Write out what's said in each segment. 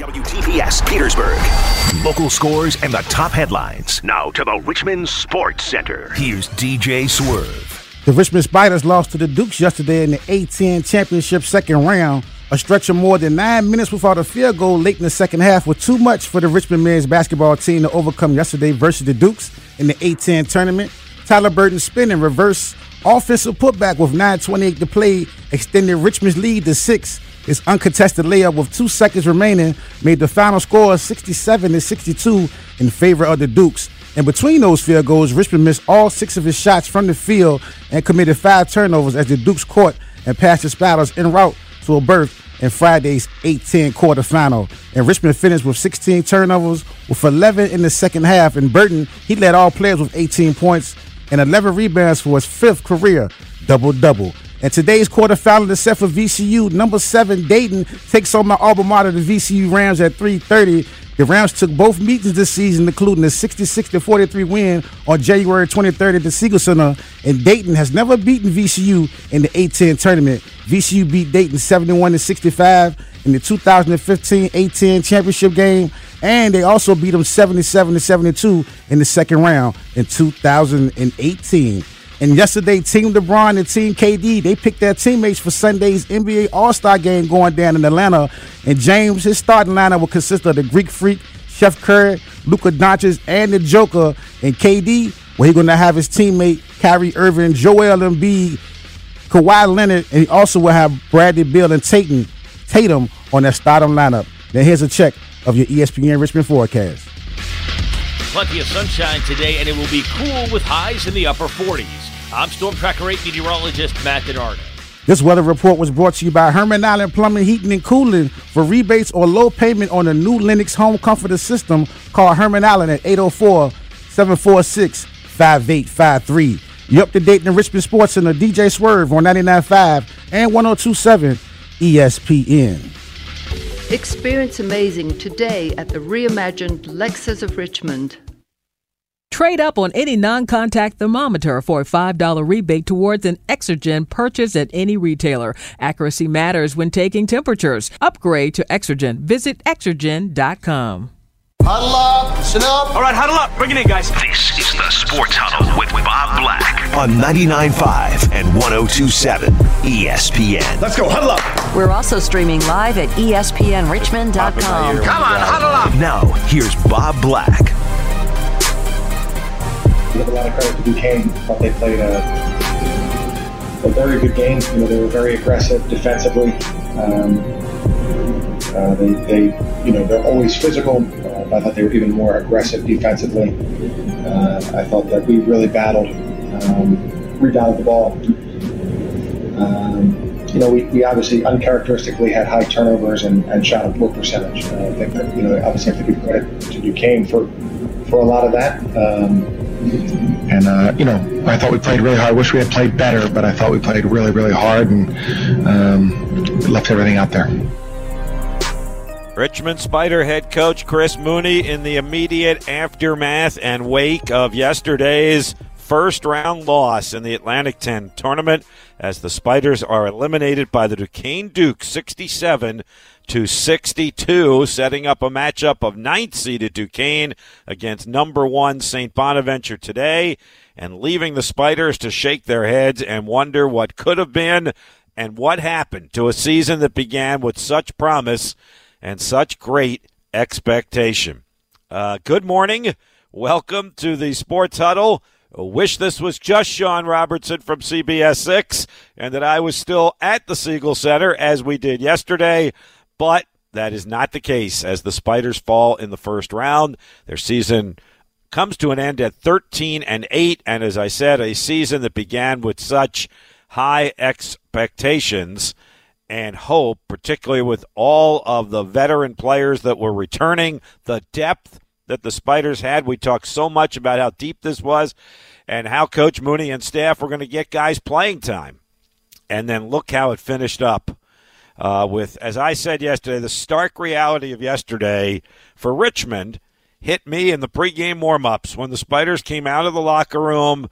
WTVS Petersburg. Local scores and the top headlines. Now to the Richmond Sports Center. Here's DJ Swerve. The Richmond Spiders lost to the Dukes yesterday in the A10 championship second round. A stretch of more than nine minutes without a field goal late in the second half was too much for the Richmond men's basketball team to overcome yesterday versus the Dukes in the A10 tournament. Tyler Burton spinning reverse offensive putback with 9.28 to play extended Richmond's lead to six his uncontested layup with two seconds remaining made the final score 67 to 62 in favor of the Dukes. And between those field goals, Richmond missed all six of his shots from the field and committed five turnovers as the Dukes caught and passed the Spiders en route to a berth in Friday's A10 quarterfinal. And Richmond finished with 16 turnovers with 11 in the second half. And Burton, he led all players with 18 points and 11 rebounds for his fifth career double-double. And today's quarterfinal set for VCU. Number seven, Dayton takes on my alma mater, the VCU Rams, at 3:30. The Rams took both meetings this season, including a 66 43 win on January 23rd at the Siegel Center. And Dayton has never beaten VCU in the A10 tournament. VCU beat Dayton 71 65 in the 2015 A10 championship game, and they also beat them 77 72 in the second round in 2018. And yesterday, Team LeBron and Team KD, they picked their teammates for Sunday's NBA All-Star game going down in Atlanta. And James, his starting lineup will consist of the Greek Freak, Chef Curry, Luka Doncic, and the Joker. And KD, well, he's going to have his teammate Kyrie Irving, Joel Embiid, Kawhi Leonard, and he also will have Bradley Beal and Tatum, Tatum on that starting lineup. Now here's a check of your ESPN Richmond forecast. Plenty of sunshine today, and it will be cool with highs in the upper 40s. I'm Storm Tracker 8 meteorologist Matt DiNardo. This weather report was brought to you by Herman Allen Plumbing, Heating, and Cooling. For rebates or low payment on a new Lennox home comforter system, call Herman Allen at 804 746 5853. You're up to date in the Richmond Sports and the DJ Swerve on 99.5 and 1027 ESPN. Experience amazing today at the reimagined Lexus of Richmond. Trade up on any non contact thermometer for a $5 rebate towards an Exergen purchase at any retailer. Accuracy matters when taking temperatures. Upgrade to Exergen. Visit Exergen.com. Huddle up, sit up. All right, huddle up. Bring it in, guys. This is the Sports Huddle with Bob Black on 99.5 and 102.7 ESPN. Let's go, huddle up. We're also streaming live at ESPNRichmond.com. Come on, huddle up. Now, here's Bob Black. Give a lot of credit to Duquesne. Thought they played a, a very good game. You know, they were very aggressive defensively. Um, uh, they, they, you know, they're always physical. Uh, I thought they were even more aggressive defensively. Uh, I thought that we really battled, um, rebounded the ball. Um, you know, we, we obviously uncharacteristically had high turnovers and, and shot at work percentage. Uh, I think that, you know, obviously have to give credit to Duquesne for, for a lot of that. Um, and uh, you know, I thought we played really hard. I wish we had played better, but I thought we played really, really hard and um, left everything out there. Richmond Spider head coach Chris Mooney in the immediate aftermath and wake of yesterday's first round loss in the Atlantic 10 tournament as the Spiders are eliminated by the Duquesne Dukes 67 to 62, setting up a matchup of ninth seeded Duquesne against number one St. Bonaventure today, and leaving the Spiders to shake their heads and wonder what could have been and what happened to a season that began with such promise and such great expectation. Uh, good morning. Welcome to the Sports Huddle. Wish this was just Sean Robertson from CBS 6 and that I was still at the Siegel Center as we did yesterday, but that is not the case as the Spiders fall in the first round. Their season comes to an end at 13 and 8 and as I said, a season that began with such high expectations and hope, particularly with all of the veteran players that were returning, the depth that the Spiders had. We talked so much about how deep this was and how Coach Mooney and staff were going to get guys playing time. And then look how it finished up uh, with, as I said yesterday, the stark reality of yesterday for Richmond hit me in the pregame warm ups when the Spiders came out of the locker room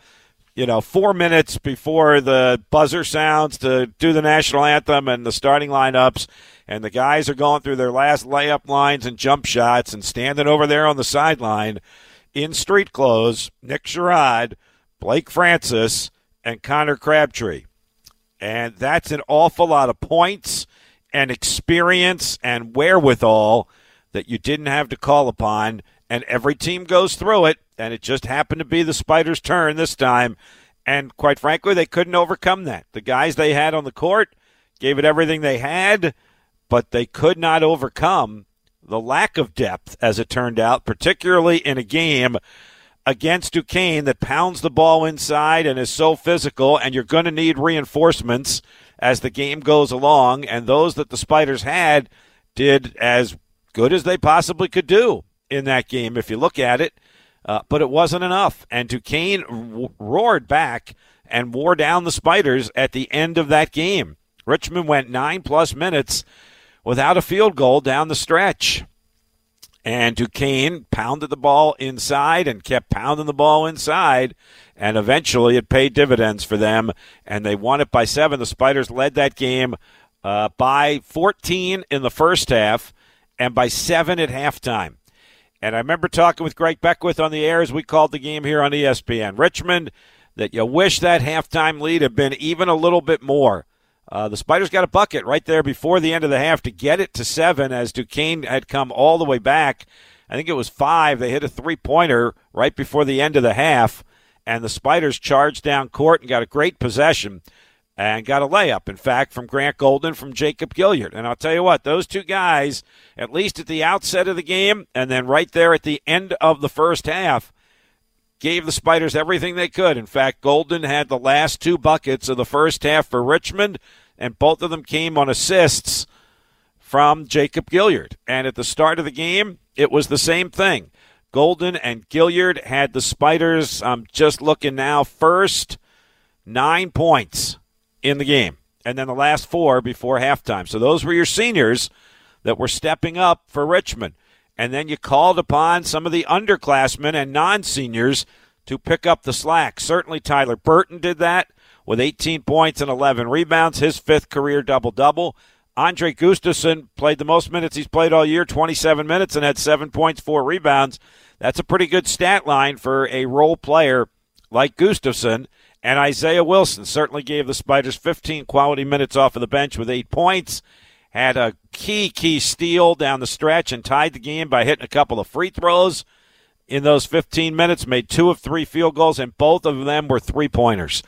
you know, four minutes before the buzzer sounds to do the national anthem and the starting lineups, and the guys are going through their last layup lines and jump shots and standing over there on the sideline in street clothes, Nick Sherod, Blake Francis, and Connor Crabtree. And that's an awful lot of points and experience and wherewithal that you didn't have to call upon. And every team goes through it. And it just happened to be the Spiders' turn this time. And quite frankly, they couldn't overcome that. The guys they had on the court gave it everything they had, but they could not overcome the lack of depth, as it turned out, particularly in a game against Duquesne that pounds the ball inside and is so physical, and you're going to need reinforcements as the game goes along. And those that the Spiders had did as good as they possibly could do in that game, if you look at it. Uh, but it wasn't enough. And Duquesne w- roared back and wore down the Spiders at the end of that game. Richmond went nine plus minutes without a field goal down the stretch. And Duquesne pounded the ball inside and kept pounding the ball inside. And eventually it paid dividends for them. And they won it by seven. The Spiders led that game uh, by 14 in the first half and by seven at halftime. And I remember talking with Greg Beckwith on the air as we called the game here on ESPN. Richmond, that you wish that halftime lead had been even a little bit more. Uh, the Spiders got a bucket right there before the end of the half to get it to seven as Duquesne had come all the way back. I think it was five. They hit a three pointer right before the end of the half, and the Spiders charged down court and got a great possession and got a layup, in fact, from Grant Golden from Jacob Gilliard. And I'll tell you what, those two guys, at least at the outset of the game and then right there at the end of the first half, gave the Spiders everything they could. In fact, Golden had the last two buckets of the first half for Richmond and both of them came on assists from Jacob Gilliard. And at the start of the game, it was the same thing. Golden and Gilliard had the Spiders, I'm just looking now, first nine points in the game, and then the last four before halftime. So those were your seniors that were stepping up for Richmond. And then you called upon some of the underclassmen and non seniors to pick up the slack. Certainly Tyler Burton did that with 18 points and 11 rebounds, his fifth career double double. Andre Gustavson played the most minutes he's played all year, 27 minutes, and had seven points, four rebounds. That's a pretty good stat line for a role player like Gustavson. And Isaiah Wilson certainly gave the Spiders 15 quality minutes off of the bench with eight points. Had a key, key steal down the stretch and tied the game by hitting a couple of free throws in those 15 minutes. Made two of three field goals, and both of them were three pointers.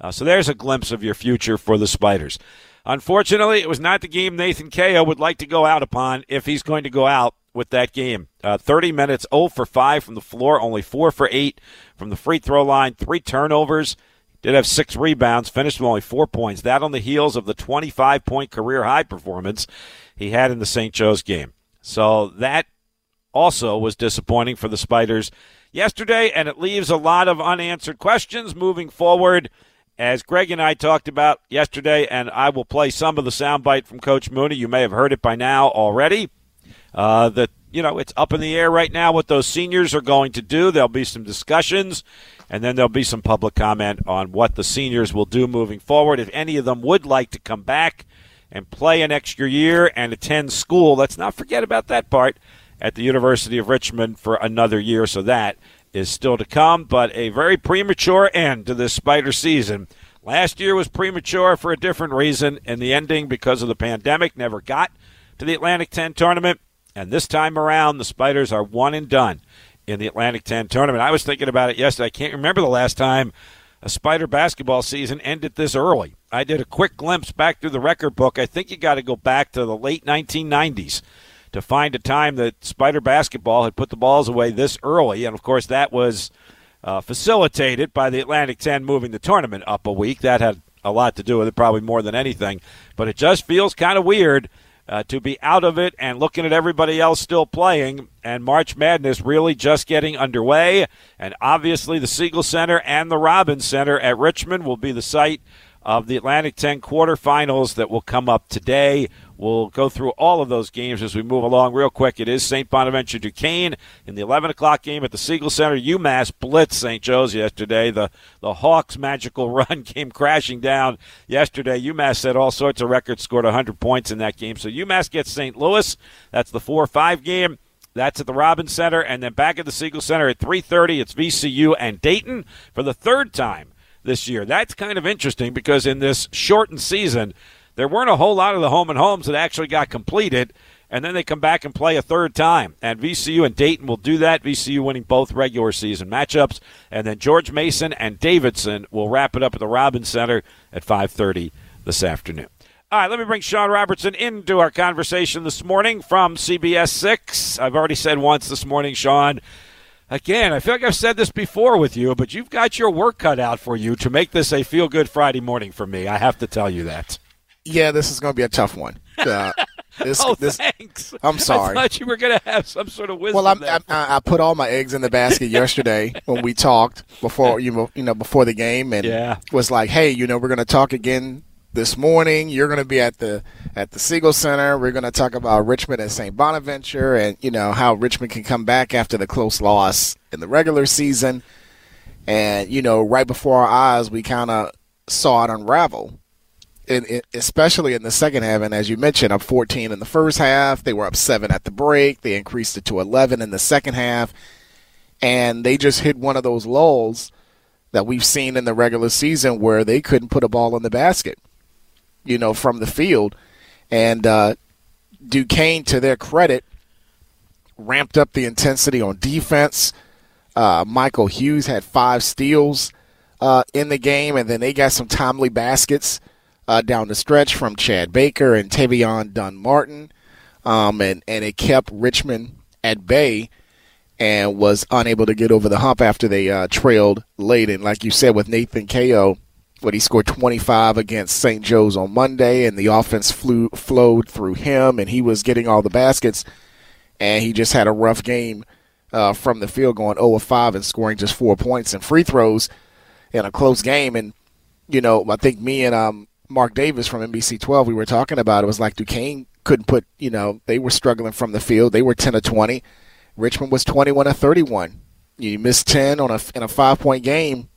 Uh, so there's a glimpse of your future for the Spiders. Unfortunately, it was not the game Nathan Cayo would like to go out upon if he's going to go out with that game. Uh, 30 minutes, 0 for 5 from the floor, only 4 for 8 from the free throw line, three turnovers. Did have six rebounds, finished with only four points. That on the heels of the 25 point career high performance he had in the St. Joe's game. So that also was disappointing for the Spiders yesterday, and it leaves a lot of unanswered questions moving forward as Greg and I talked about yesterday, and I will play some of the soundbite from Coach Mooney. You may have heard it by now already. Uh, that you know it's up in the air right now what those seniors are going to do. There'll be some discussions, and then there'll be some public comment on what the seniors will do moving forward. If any of them would like to come back and play an extra year and attend school, let's not forget about that part at the University of Richmond for another year. So that is still to come, but a very premature end to this Spider season. Last year was premature for a different reason, and the ending because of the pandemic never got to the Atlantic 10 tournament. And this time around, the Spiders are one and done in the Atlantic 10 tournament. I was thinking about it yesterday. I can't remember the last time a Spider basketball season ended this early. I did a quick glimpse back through the record book. I think you got to go back to the late 1990s to find a time that Spider basketball had put the balls away this early. And of course, that was uh, facilitated by the Atlantic 10 moving the tournament up a week. That had a lot to do with it, probably more than anything. But it just feels kind of weird uh, to be out of it and looking at everybody else still playing, and March Madness really just getting underway. And obviously, the Siegel Center and the Robins Center at Richmond will be the site of the Atlantic 10 quarterfinals that will come up today We'll go through all of those games as we move along real quick. It is St. Bonaventure Duquesne in the 11 o'clock game at the Siegel Center. UMass blitzed St. Joe's yesterday. The, the Hawks' magical run came crashing down yesterday. UMass set all sorts of records, scored 100 points in that game. So UMass gets St. Louis. That's the 4 5 game. That's at the Robins Center. And then back at the Siegel Center at 3.30, it's VCU and Dayton for the third time this year. That's kind of interesting because in this shortened season – there weren't a whole lot of the home and homes that actually got completed. And then they come back and play a third time. And VCU and Dayton will do that. VCU winning both regular season matchups. And then George Mason and Davidson will wrap it up at the Robins Center at 5.30 this afternoon. All right, let me bring Sean Robertson into our conversation this morning from CBS 6. I've already said once this morning, Sean, again, I feel like I've said this before with you, but you've got your work cut out for you to make this a feel good Friday morning for me. I have to tell you that. Yeah, this is going to be a tough one. Uh, this, oh, this, thanks. I'm sorry. I thought you were going to have some sort of wisdom. Well, I, I, put all my eggs in the basket yesterday when we talked before you you know before the game, and yeah. was like, hey, you know, we're going to talk again this morning. You're going to be at the at the Siegel Center. We're going to talk about Richmond and St. Bonaventure, and you know how Richmond can come back after the close loss in the regular season. And you know, right before our eyes, we kind of saw it unravel in, especially in the second half. And as you mentioned, up 14 in the first half. They were up seven at the break. They increased it to 11 in the second half, and they just hit one of those lulls that we've seen in the regular season where they couldn't put a ball in the basket, you know, from the field. And uh, Duquesne, to their credit, ramped up the intensity on defense. Uh, Michael Hughes had five steals uh, in the game, and then they got some timely baskets uh, down the stretch from Chad Baker and Tavian Dunn Martin. Um, and, and it kept Richmond at bay and was unable to get over the hump after they uh, trailed late. And like you said, with Nathan Cayo, what he scored 25 against St. Joe's on Monday, and the offense flew, flowed through him, and he was getting all the baskets. And he just had a rough game uh, from the field, going 0 of 5 and scoring just four points and free throws in a close game. And you know, I think me and um, Mark Davis from NBC 12, we were talking about it was like Duquesne couldn't put, you know, they were struggling from the field. They were 10 of 20. Richmond was 21 of 31. You missed 10 on a in a five point game,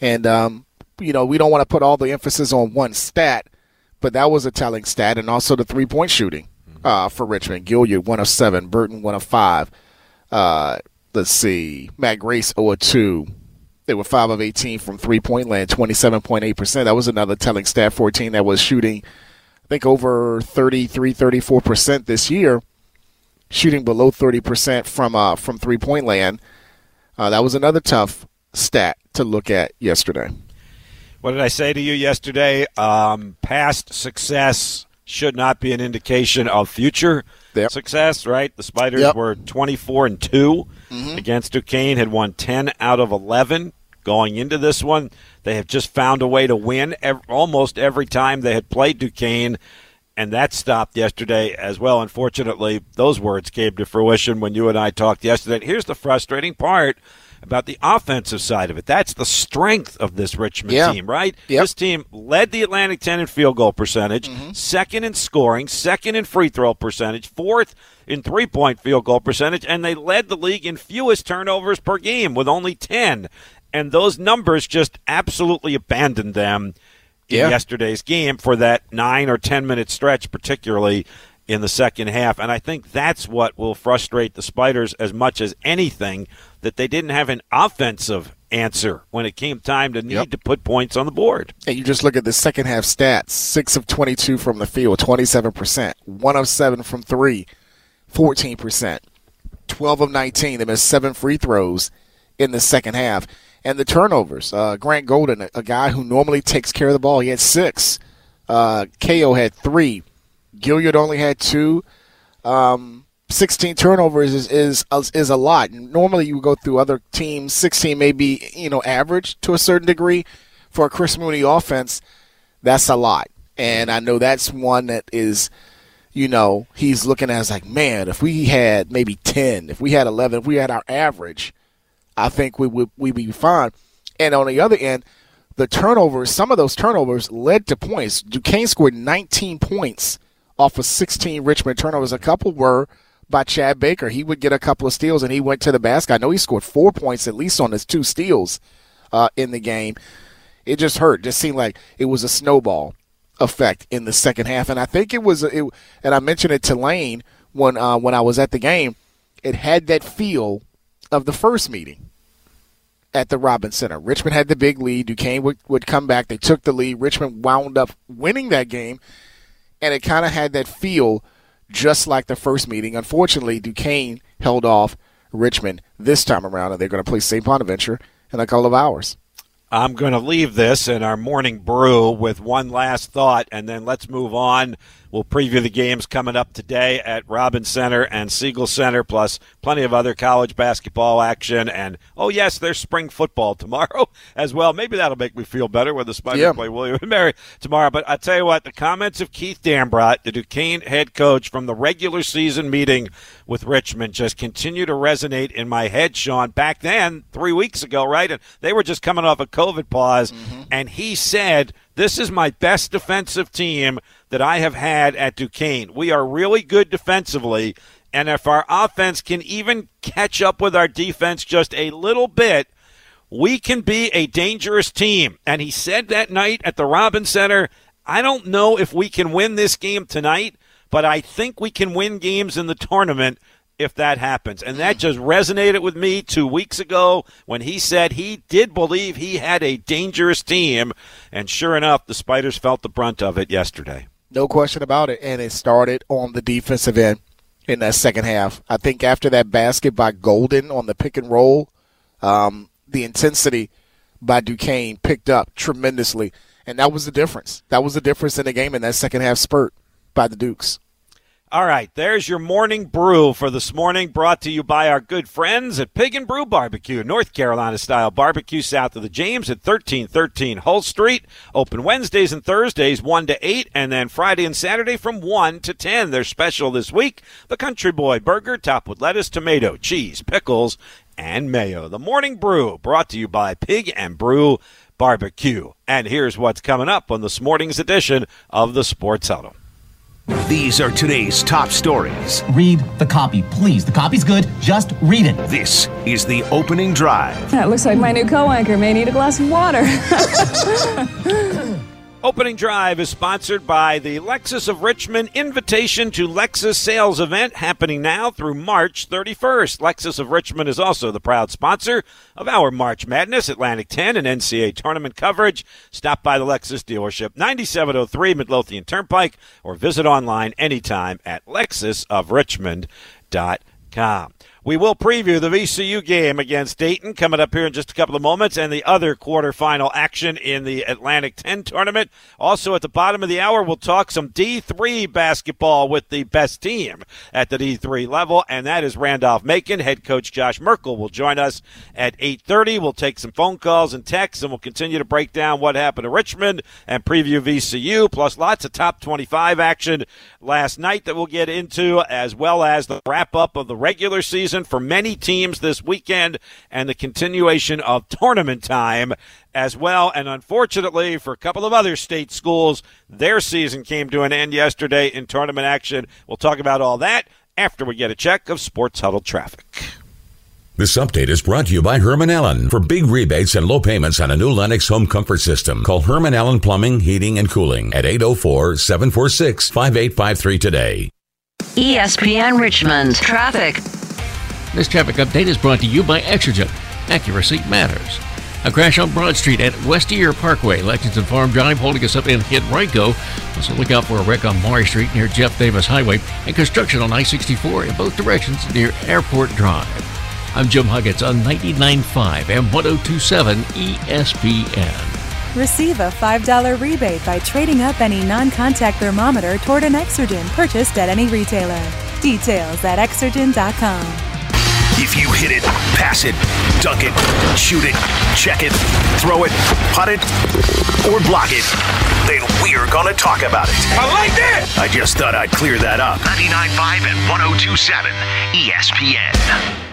and um, you know we don't want to put all the emphasis on one stat, but that was a telling stat, and also the three point shooting uh, for Richmond. Gilliard one of seven, Burton one of five. Uh, let's see, Matt Grace 0 of two, they were 5 of 18 from three point land, 27.8%. That was another telling stat for a team that was shooting, I think, over 33, 34% this year, shooting below 30% from, uh, from three point land. Uh, that was another tough stat to look at yesterday. What did I say to you yesterday? Um, past success should not be an indication of future yep. success, right? The Spiders yep. were 24 and 2 mm-hmm. against Duquesne, had won 10 out of 11 going into this one. They have just found a way to win almost every time they had played Duquesne, and that stopped yesterday as well. Unfortunately, those words came to fruition when you and I talked yesterday. Here's the frustrating part about the offensive side of it. That's the strength of this Richmond yeah. team, right? Yep. This team led the Atlantic 10 in field goal percentage, mm-hmm. second in scoring, second in free throw percentage, fourth in three point field goal percentage, and they led the league in fewest turnovers per game with only 10. And those numbers just absolutely abandoned them in yeah. yesterday's game for that nine or 10 minute stretch, particularly in the second half. And I think that's what will frustrate the Spiders as much as anything that they didn't have an offensive answer when it came time to need yep. to put points on the board. And you just look at the second half stats 6 of 22 from the field, 27%, 1 of 7 from 3, 14%, 12 of 19. They missed 7 free throws in the second half. And the turnovers. Uh, Grant Golden, a, a, guy who normally takes care of the ball, he had 6. Uh, Cayo had 3. Gilliard only had 2. Um, 16 turnovers is, is is a lot. Normally, you go through other teams. 16 may be you know average to a certain degree. For a Chris Mooney offense, that's a lot, and I know that's one that is, you know, he's looking at as like, man, if we had maybe 10, if we had 11, if we had our average, I think we would we'd be fine. And on the other end, the turnovers, some of those turnovers led to points. Duquesne scored 19 points off of 16 Richmond turnovers. A couple were by Chad Baker. He would get a couple of steals and he went to the basket. I know he scored four points at least on his two steals uh, in the game. It just hurt. Just seemed like it was a snowball effect in the second half. And I think it was, it, and I mentioned it to Lane when uh, when I was at the game. It had that feel of the first meeting at the Robins Center. Richmond had the big lead. Duquesne would, would come back. They took the lead. Richmond wound up winning that game, and it kind of had that feel just like the first meeting. Unfortunately, Duquesne held off Richmond this time around, and they're going to play St. Bonaventure in a couple of hours. I'm going to leave this in our morning brew with one last thought, and then let's move on We'll preview the games coming up today at Robins Center and Siegel Center, plus plenty of other college basketball action. And oh yes, there's spring football tomorrow as well. Maybe that'll make me feel better when the Spiders yeah. play William and Mary tomorrow. But I tell you what, the comments of Keith Dambrot, the Duquesne head coach from the regular season meeting with Richmond, just continue to resonate in my head. Sean, back then, three weeks ago, right, and they were just coming off a COVID pause, mm-hmm. and he said this is my best defensive team that I have had at Duquesne. We are really good defensively, and if our offense can even catch up with our defense just a little bit, we can be a dangerous team. And he said that night at the Robins Center, I don't know if we can win this game tonight, but I think we can win games in the tournament if that happens. And that just resonated with me two weeks ago when he said he did believe he had a dangerous team. And sure enough, the Spiders felt the brunt of it yesterday. No question about it. And it started on the defensive end in that second half. I think after that basket by Golden on the pick and roll, um, the intensity by Duquesne picked up tremendously. And that was the difference. That was the difference in the game in that second half spurt by the Dukes. All right, there's your morning brew for this morning, brought to you by our good friends at Pig and Brew Barbecue, North Carolina style barbecue south of the James at 1313 Hull Street. Open Wednesdays and Thursdays 1 to 8, and then Friday and Saturday from 1 to 10. They're special this week the Country Boy Burger, topped with lettuce, tomato, cheese, pickles, and mayo. The morning brew brought to you by Pig and Brew Barbecue. And here's what's coming up on this morning's edition of the Sports Huddle. These are today's top stories. Read the copy, please. The copy's good. Just read it. This is the opening drive. That looks like my new co anchor may need a glass of water. Opening Drive is sponsored by the Lexus of Richmond Invitation to Lexus Sales Event happening now through March 31st. Lexus of Richmond is also the proud sponsor of our March Madness, Atlantic 10, and NCAA tournament coverage. Stop by the Lexus dealership, 9703 Midlothian Turnpike, or visit online anytime at lexusofrichmond.com. We will preview the VCU game against Dayton coming up here in just a couple of moments and the other quarterfinal action in the Atlantic 10 tournament. Also, at the bottom of the hour, we'll talk some D3 basketball with the best team at the D3 level, and that is Randolph Macon. Head coach Josh Merkel will join us at 8.30. We'll take some phone calls and texts, and we'll continue to break down what happened to Richmond and preview VCU, plus lots of top 25 action last night that we'll get into, as well as the wrap up of the regular season season for many teams this weekend and the continuation of tournament time as well. And unfortunately, for a couple of other state schools, their season came to an end yesterday in tournament action. We'll talk about all that after we get a check of Sports Huddle traffic. This update is brought to you by Herman Allen. For big rebates and low payments on a new Lennox home comfort system, call Herman Allen Plumbing, Heating, and Cooling at 804 746 5853 today. ESPN Richmond Traffic. This traffic update is brought to you by Exergen. Accuracy matters. A crash on Broad Street at Westerre Parkway, Lexington Farm Drive, holding us up in Henrico. Also, look out for a wreck on Maury Street near Jeff Davis Highway and construction on I 64 in both directions near Airport Drive. I'm Jim Huggins on 99.5 and 1027 ESPN. Receive a $5 rebate by trading up any non contact thermometer toward an Exergen purchased at any retailer. Details at Exergen.com. If you hit it, pass it, dunk it, shoot it, check it, throw it, putt it, or block it, then we're going to talk about it. I like that! I just thought I'd clear that up. 99.5 and 1027 ESPN.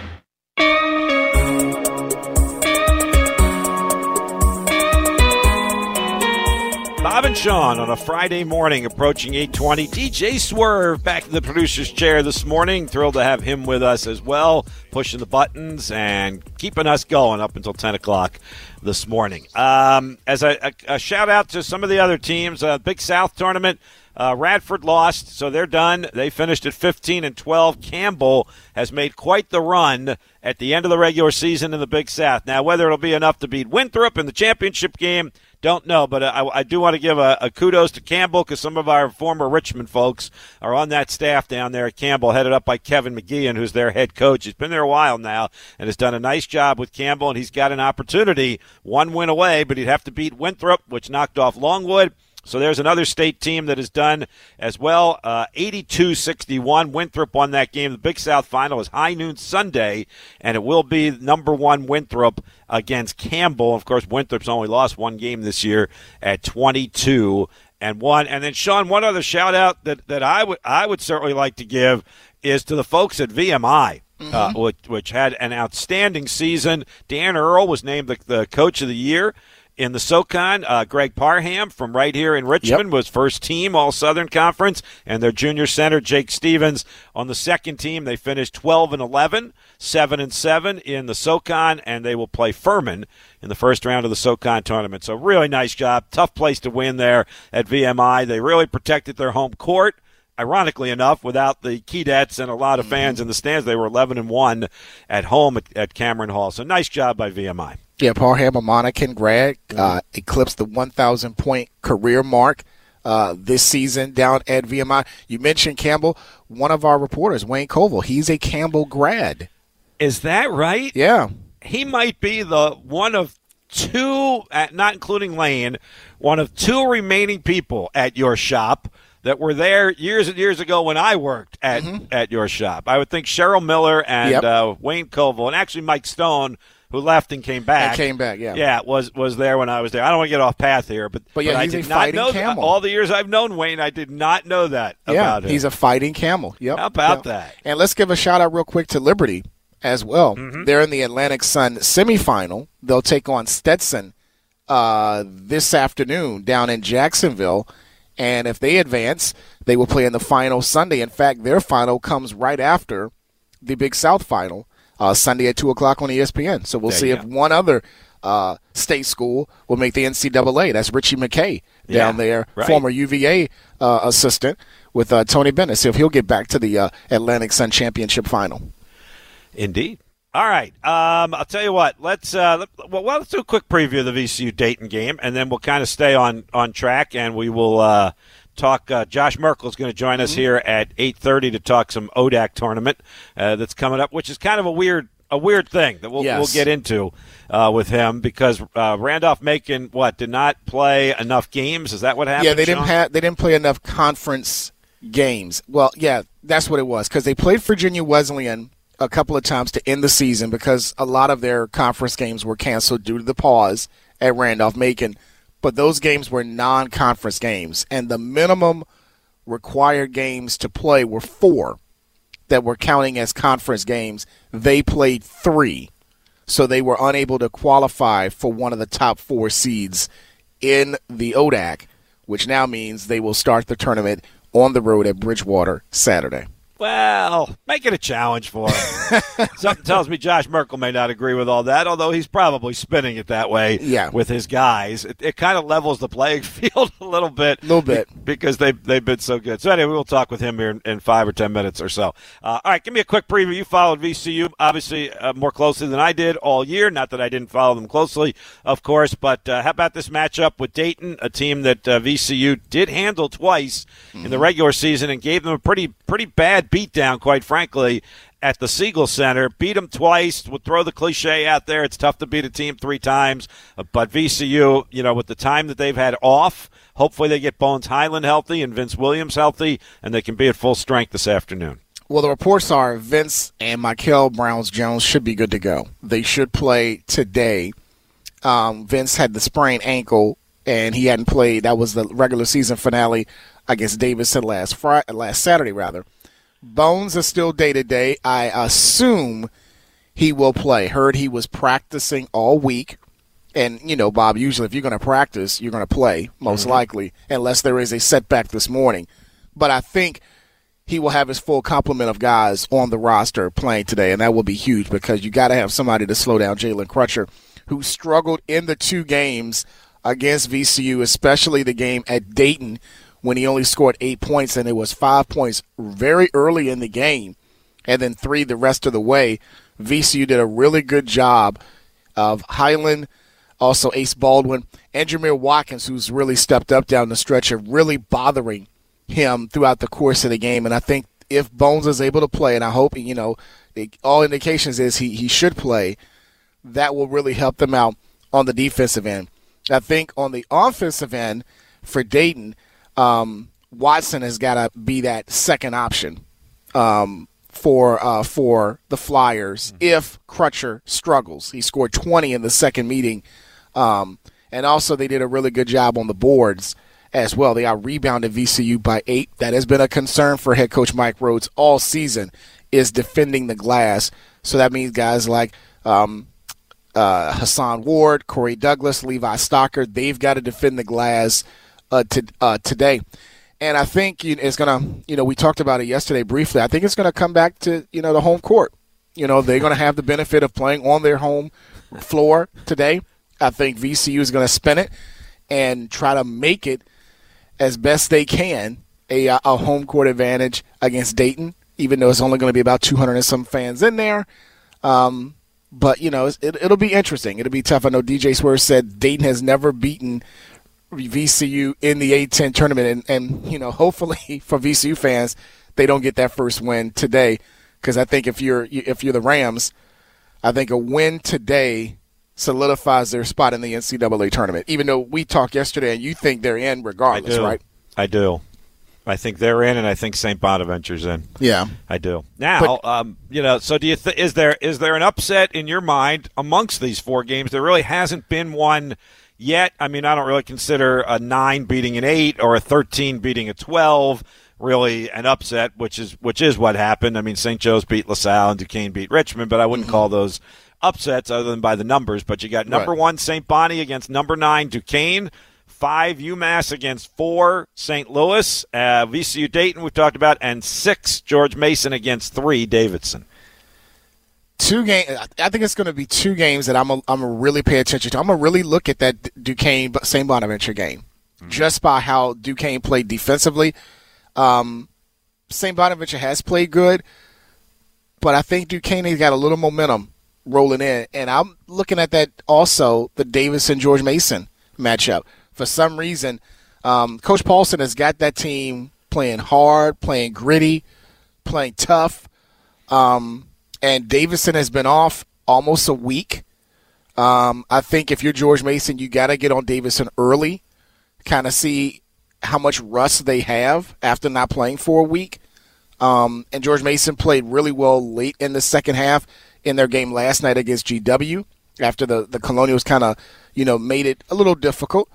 And Sean on a Friday morning approaching 820. DJ Swerve back in the producer's chair this morning. Thrilled to have him with us as well, pushing the buttons and keeping us going up until 10 o'clock this morning. Um, as a, a, a, shout out to some of the other teams, uh, Big South tournament. Uh, Radford lost, so they're done. They finished at 15 and 12. Campbell has made quite the run at the end of the regular season in the Big South. Now, whether it'll be enough to beat Winthrop in the championship game, don't know. But I, I do want to give a, a kudos to Campbell because some of our former Richmond folks are on that staff down there at Campbell, headed up by Kevin McGeehan, who's their head coach. He's been there a while now and has done a nice job with Campbell, and he's got an opportunity, one win away, but he'd have to beat Winthrop, which knocked off Longwood. So there's another state team that has done as well. Uh, 82-61. Winthrop won that game. The Big South final is high noon Sunday, and it will be number one Winthrop against Campbell. Of course, Winthrop's only lost one game this year at 22 and one. And then Sean, one other shout out that, that I would I would certainly like to give is to the folks at VMI. Uh, mm-hmm. Uh, which, which, had an outstanding season. Dan Earl was named the, the coach of the year in the SoCon. Uh, Greg Parham from right here in Richmond yep. was first team All Southern Conference, and their junior center Jake Stevens on the second team. They finished 12 and 11, 7 and 7 in the SoCon, and they will play Furman in the first round of the SoCon tournament. So really nice job. Tough place to win there at VMI. They really protected their home court ironically enough, without the Keydets and a lot of fans mm-hmm. in the stands, they were 11 and one at home at, at Cameron Hall. So nice job by VMI. Yeah, a Monacan grad, uh, eclipsed the 1,000 point career mark uh, this season down at VMI. You mentioned Campbell. One of our reporters, Wayne Covil, he's a Campbell grad. Is that right? Yeah. He might be the one of two, not including Lane, one of two remaining people at your shop that were there years and years ago when I worked at mm-hmm. at your shop. I would think Cheryl Miller and yep. uh, Wayne Covil, and actually Mike Stone who left and came back. And came back, yeah. Yeah, was was there when I was there. I don't want to get off path here, but but yeah, but he's I did a not fighting know camel. That. All the years I've known Wayne, I did not know that yeah, him. he's a fighting camel. Yep. How about yep. that? And let's give a shout out real quick to Liberty as well. Mm-hmm. They're in the Atlantic Sun semifinal. They'll take on Stetson uh, this afternoon down in Jacksonville. And if they advance, they will play in the final Sunday. In fact, their final comes right after the Big South final uh, Sunday at 2 o'clock on ESPN. So we'll there see if one other uh, state school will make the NCAA. That's Ritchie McKay down yeah, there, right. former UVA uh, assistant with uh, Tony Bennett. See if he'll get back to the uh, Atlantic Sun Championship final. Indeed. All right. Um, I'll tell you what. Let's uh, well, let's do a quick preview of the VCU Dayton game, and then we'll kind of stay on on track, and we will uh, talk. Uh, Josh Merkel is going to join us mm-hmm. here at eight thirty to talk some ODAC tournament uh, that's coming up, which is kind of a weird a weird thing that we'll, yes. we'll get into uh, with him because uh, Randolph Macon what did not play enough games. Is that what happened? Yeah, they Sean? didn't have they didn't play enough conference games. Well, yeah, that's what it was because they played Virginia Wesleyan a couple of times to end the season because a lot of their conference games were canceled due to the pause at Randolph Macon but those games were non conference games, and the minimum required games to play were four that were counting as conference games. They played three, so they were unable to qualify for one of the top four seeds in the ODAC, which now means they will start the tournament on the road at Bridgewater Saturday. Well, make it a challenge for him. Something tells me Josh Merkel may not agree with all that, although he's probably spinning it that way yeah. with his guys. It, it kind of levels the playing field a little bit. A little bit. Because they, they've been so good. So, anyway, we'll talk with him here in, in five or ten minutes or so. Uh, all right, give me a quick preview. You followed VCU, obviously, uh, more closely than I did all year. Not that I didn't follow them closely, of course, but uh, how about this matchup with Dayton, a team that uh, VCU did handle twice mm-hmm. in the regular season and gave them a pretty, pretty bad beatdown, quite frankly, at the Siegel Center. Beat them twice. Would throw the cliche out there. It's tough to beat a team three times. Uh, but VCU, you know, with the time that they've had off, hopefully they get Bones Hyland healthy and Vince Williams healthy, and they can be at full strength this afternoon. Well, the reports are Vince and Michael Browns Jones should be good to go. They should play today. Um, Vince had the sprained ankle, and he hadn't played. That was the regular season finale against Davidson last Friday, last Saturday rather. Bones is still day to day. I assume he will play. Heard he was practicing all week And you know, Bob, usually if you're going to practice, you're going to play most Mhm. likely, unless there is a setback this morning. But I think he will have his full complement of guys on the roster playing today, and that will be huge because you got to have somebody to slow down Jalen Crutcher, who struggled in the two games against VCU, especially the game at Dayton when he only scored eight points, and it was five points very early in the game, and then three the rest of the way. VCU did a really good job of Hyland, also Ace Baldwin, and Jamir Watkins, who's really stepped up down the stretch of really bothering him throughout the course of the game. And I think if Bones is able to play, and I hope, you know, all indications is he, he should play, that will really help them out on the defensive end. I think on the offensive end for Dayton, um, Watson has got to be that second option um, for uh, for the Flyers if Crutcher struggles. He scored 20 in the second meeting, um, and also they did a really good job on the boards as well. They out rebounded VCU by eight. That has been a concern for head coach Mike Rhodes all season is defending the glass. So that means guys like um, uh, Hason Ward, Corey Douglas, Levi Stockard, they've got to defend the glass uh, to, uh, today. And I think it's going to, you know, we talked about it yesterday briefly. I think it's going to come back to, you know, the home court. You know, they're going to have the benefit of playing on their home floor today. I think VCU is going to spin it and try to make it as best they can a, a home court advantage against Dayton, even though it's only going to be about 200 and some fans in there. Um, but, you know, it, it'll be interesting. It'll be tough. I know DJ Swerve said Dayton has never beaten VCU in the A10 tournament. And, and, you know, hopefully for VCU fans, they don't get that first win today. Because I think if you're if you're the Rams, I think a win today solidifies their spot in the NCAA tournament. Even though we talked yesterday and you think they're in regardless, I right? I do. I think they're in, and I think St. Bonaventure's in. Yeah, I do. Now, um, you know, so do you? Th- is there is there an upset in your mind amongst these four games? There really hasn't been one yet. I mean, I don't really consider a nine beating an eight or a thirteen beating a twelve really an upset, which is which is what happened. I mean, St. Joe's beat LaSalle and Duquesne beat Richmond, but I wouldn't call those upsets other than by the numbers. But you got number Right. one St. Bonnie against number nine Duquesne. Five UMass against four St. Louis, uh, VCU Dayton we've talked about, and six George Mason against three Davidson. Two game. I think it's going to be two games that I'm a, I'm gonna really pay attention to. I'm gonna really look at that Duquesne St. Bonaventure game, just by how Duquesne played defensively. Um, St. Bonaventure has played good, but I think Duquesne has got a little momentum rolling in, and I'm looking at that also the Davidson George Mason matchup. For some reason, um, Coach Paulsen has got that team playing hard, playing gritty, playing tough. Um, and Davidson has been off almost a week. Um, I think if you're George Mason, you got to get on Davidson early, kind of see how much rust they have after not playing for a week. Um, and George Mason played really well late in the second half in their game last night against GW after the, the Colonials kind of, you know, made it a little difficult.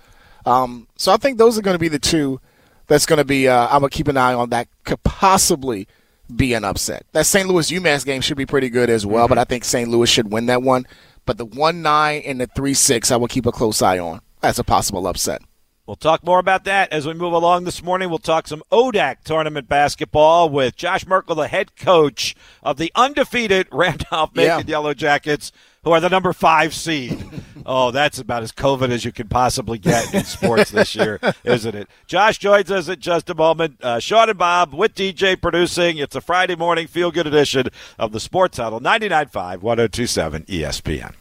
Um, so I think those are going to be the two that's going to be, uh, I'm going to keep an eye on that could possibly be an upset. That St. Louis UMass game should be pretty good as well, but mm-hmm. I think St. Louis should win that one. But the 1 9 and the 3 6, I will keep a close eye on as a possible upset. We'll talk more about that as we move along this morning. We'll talk some ODAC tournament basketball with Josh Merkel, the head coach of the undefeated Randolph Macon Yeah. Yellow Jackets, who are the number five seed. oh, that's about as COVID as you could possibly get in sports this year, isn't it? Josh joins us in just a moment. Uh, Sean and Bob with DJ producing. It's a Friday morning feel good edition of the Sports Huddle 99.5 1027 ESPN.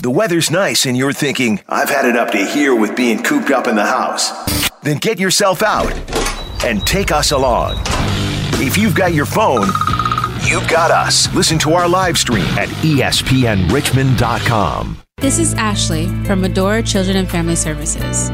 The weather's nice and you're thinking, I've had it up to here with being cooped up in the house. Then get yourself out and take us along. If you've got your phone, you've got us. Listen to our live stream at espnrichmond.com. This is Ashley from Adore Children and Family Services.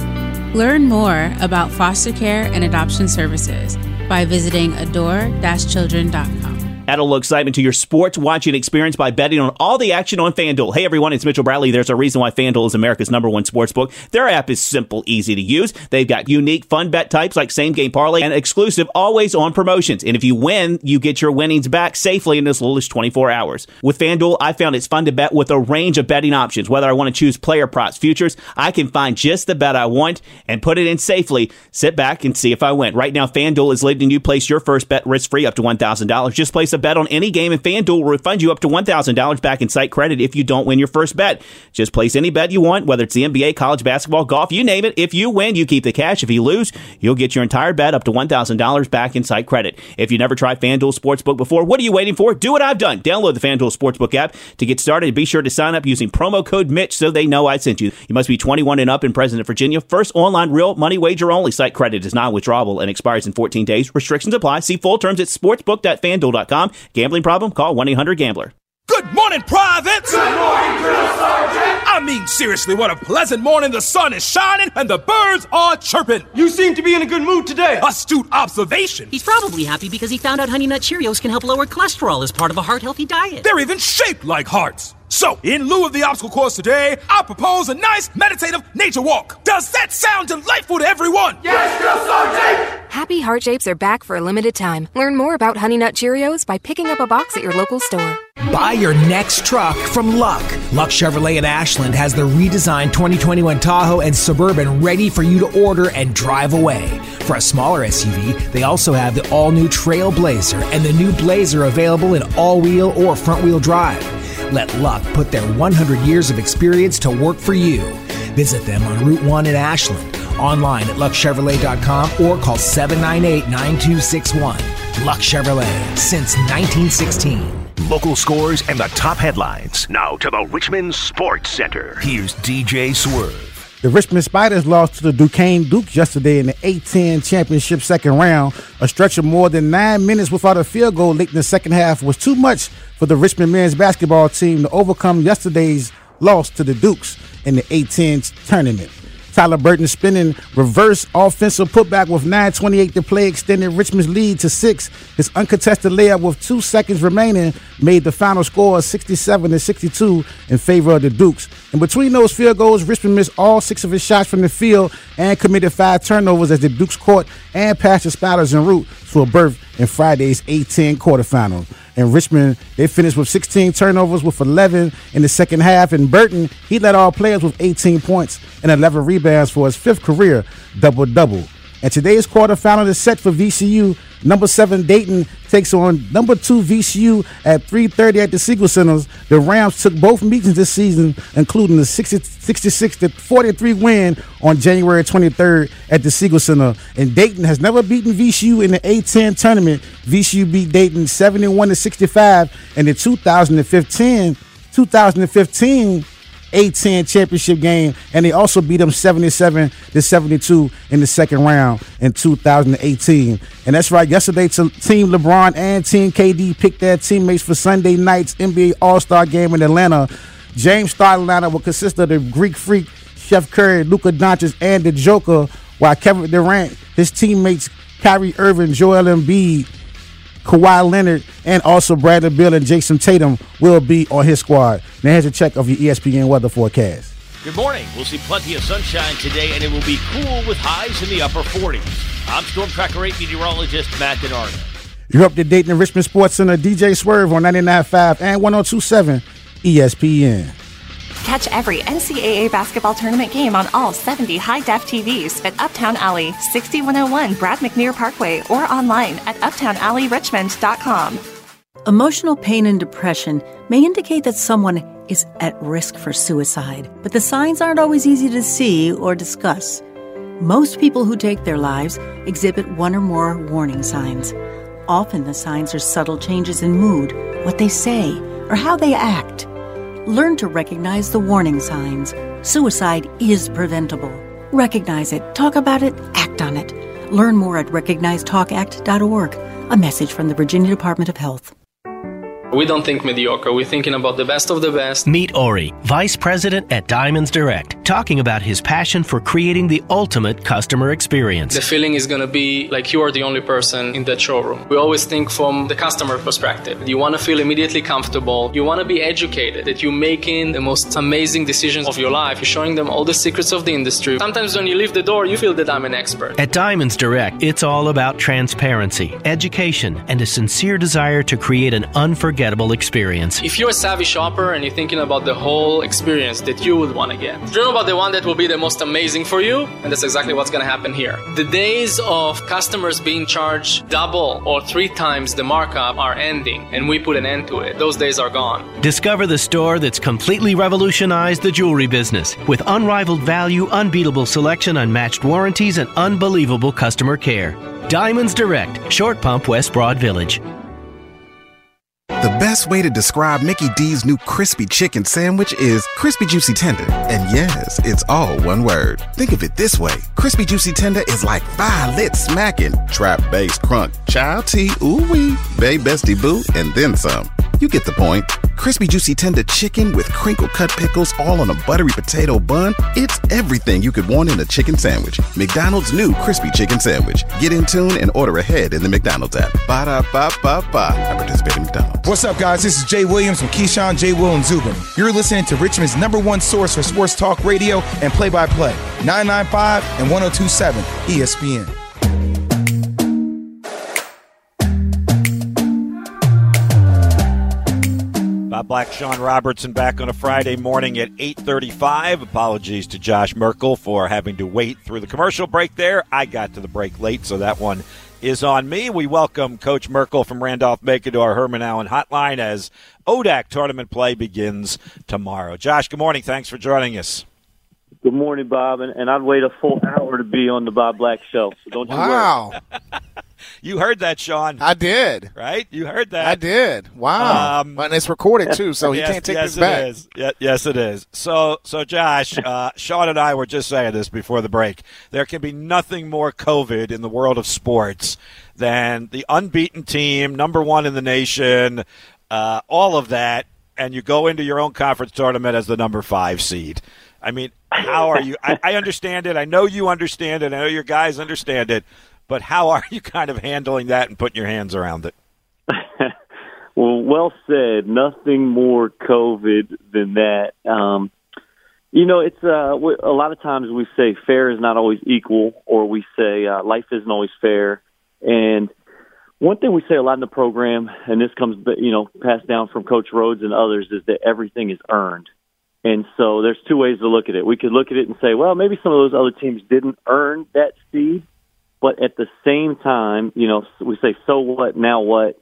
Learn more about foster care and adoption services by visiting adore-children.com. Add a little excitement to your sports watching experience by betting on all the action on FanDuel. Hey everyone, it's Mitchell Bradley. There's a reason why FanDuel is America's number one sports book. Their app is simple, easy to use. They've got unique, fun bet types like same game parlay and exclusive always on promotions. And if you win, you get your winnings back safely in as little as 24 hours. With FanDuel, I found it's fun to bet with a range of betting options. Whether I want to choose player props, futures, I can find just the bet I want and put it in safely. Sit back and see if I win. Right now, FanDuel is letting you place your first bet risk free up to $1,000. Just place a bet on any game and FanDuel will refund you up to $1,000 back in site credit if you don't win your first bet. Just place any bet you want, whether it's the NBA, college basketball, golf, you name it. If you win, you keep the cash. If you lose, you'll get your entire bet up to $1,000 back in site credit. If you never tried FanDuel Sportsbook before, what are you waiting for? Do what I've done. Download the FanDuel Sportsbook app to get started be sure to sign up using promo code Mitch so they know I sent you. You must be 21 and up in President Virginia. First online real money wager only. Site credit is non withdrawable and expires in 14 days. Restrictions apply. See full terms at sportsbook.fanduel.com. Gambling problem? Call 1 800 Gambler. Good morning, privates! Good morning, Drill Sergeant! I mean, seriously, what a pleasant morning. The sun is shining and the birds are chirping. You seem to be in a good mood today. Astute observation. He's probably happy because he found out Honey Nut Cheerios can help lower cholesterol as part of a heart healthy diet. They're even shaped like hearts. So, in lieu of the obstacle course today, I propose a nice meditative nature walk. Does that sound delightful to everyone? Yes, Drill Sergeant! Happy heart shapes are back for a limited time. Learn more about Honey Nut Cheerios by picking up a box at your local store. Buy your next truck from Luck. Luck Chevrolet in Ashland has the redesigned 2021 Tahoe and Suburban ready for you to order and drive away. For a smaller SUV, they also have the all new Trailblazer and the new Blazer available in all wheel or front wheel drive. Let Luck put their 100 years of experience to work for you. Visit them on Route 1 in Ashland, online at luckchevrolet.com or call 798 9261. Luck Chevrolet, since 1916. Local scores and the top headlines. Now to the Richmond Sports Center. Here's DJ Swerve. The Richmond Spiders lost to the Duquesne Dukes yesterday in the A10 championship second round. A stretch of more than nine minutes without a field goal late in the second half was too much for the Richmond men's basketball team to overcome yesterday's loss to the Dukes in the A10 tournament. Tyler Burton spinning reverse offensive putback with 9.28 to play extended Richmond's lead to six. His uncontested layup with two seconds remaining made the final score 67 to 62 in favor of the Dukes. In between those field goals, Richmond missed all six of his shots from the field and committed five turnovers as the Dukes caught and passed the Spiders en route to a berth in Friday's A10 quarterfinal. In Richmond, they finished with 16 turnovers with 11 in the second half. And Burton, he led all players with 18 points and 11 rebounds for his fifth career double double. And today's quarterfinal is set for VCU. Number seven Dayton takes on number two VCU at 3:30 at the Siegel Centers. The Rams took both meetings this season, including the 60, 66 to 43 win on January 23rd at the Siegel Center. And Dayton has never beaten VCU in the A10 tournament. VCU beat Dayton 71 to 65 in the 2015 2015 A10 championship game, and they also beat them 77 to 72 in the second round in 2018. And that's right, yesterday, Team LeBron and Team KD picked their teammates for Sunday night's NBA All Star game in Atlanta. James starting lineup will consist of the Greek Freak, Chef Curry, Luka Doncic, and the Joker, while Kevin Durant, his teammates Kyrie Irving, Joel Embiid, Kawhi Leonard, and also Bradley Beal and Jayson Tatum will be on his squad. Now here's a check of your ESPN weather forecast. Good morning. We'll see plenty of sunshine today, and it will be cool with highs in the upper 40s. I'm Storm Tracker 8 meteorologist Matt DiNardo. You're up to date in the Richmond Sports Center. DJ Swerve on 99.5 and 102.7 ESPN. Catch every NCAA basketball tournament game on all 70 high def TVs at Uptown Alley, 6101 Brad McNeer Parkway, or online at uptownalleyrichmond.com. Emotional pain and depression may indicate that someone is at risk for suicide, but the signs aren't always easy to see or discuss. Most people who take their lives exhibit one or more warning signs. Often the signs are subtle changes in mood, what they say, or how they act. Learn to recognize the warning signs. Suicide is preventable. Recognize it, talk about it, act on it. Learn more at recognizetalkact.org. A message from the Virginia Department of Health. We don't think mediocre, we're thinking about the best of the best. Meet Ori, Vice President at Diamonds Direct, talking about his passion for creating the ultimate customer experience. The feeling is going to be like you are the only person in that showroom. We always think from the customer perspective. You want to feel immediately comfortable, you want to be educated, that you're making the most amazing decisions of your life, you're showing them all the secrets of the industry. Sometimes when you leave the door, you feel that I'm an expert. At Diamonds Direct, it's all about transparency, education, and a sincere desire to create an unforgettable experience. If you're a savvy shopper and you're thinking about the whole experience that you would want to get, dream about the one that will be the most amazing for you, and that's exactly what's going to happen here. The days of customers being charged double or three times the markup are ending, and we put an end to it. Those days are gone. Discover the store that's completely revolutionized the jewelry business with unrivaled value, unbeatable selection, unmatched warranties, and unbelievable customer care. Diamonds Direct, Short Pump, West Broad Village. The best way to describe Mickey D's new crispy chicken sandwich is crispy juicy tender. And yes, it's all one word. Think of it this way. Crispy juicy tender is like lit smacking, trap bass crunk, child tea, ooh wee, bay bestie boo, and then some. You get the point. Crispy juicy tender chicken with crinkle cut pickles all on a buttery potato bun. It's everything you could want in a chicken sandwich. McDonald's new crispy chicken sandwich. Get in tune and order ahead in the McDonald's app. Ba da ba ba ba. I participate in McDonald's. What's up, guys? This is Jay Williams from Keyshawn, Jay Will, and Zubin. You're listening to Richmond's number one source for sports talk radio and play by play 995 and 1027 ESPN. Bob Black, Sean Robertson back on a Friday morning at 8:35. Apologies to Josh Merkel for having to wait through the commercial break there. I got to the break late, so that one is on me. We welcome Coach Merkel from Randolph Macon to our Herman Allen hotline as ODAC tournament play begins tomorrow. Josh, good morning. Thanks for joining us. Good morning, Bob, and, and I'd wait a full hour to be on the Bob Black show. So don't you Wow. worry. You heard that, Sean. I did. Right? You heard that. I did. Wow. Um, and it's recorded too, so he can't take yes, this it back. is. Ye- yes, it is. So, so Josh, uh, Sean and I were just saying this before the break. There can be nothing more COVID in the world of sports than the unbeaten team, number one in the nation, uh, all of that, and you go into your own conference tournament as the number five seed. I mean, how are you? I, I understand it. I know you understand it. I know your guys understand it. But how are you kind of handling that and putting your hands around it? Well, well said. Nothing more COVID than that. Um, you know, it's uh, a lot of times we say fair is not always equal, or we say uh, life isn't always fair. And one thing we say a lot in the program, and this comes, you know, passed down from Coach Rhoades and others, is that everything is earned. And so there's two ways to look at it. We could look at it and say, well, maybe some of those other teams didn't earn that seed, but at the same time, you know, we say, so what? Now what?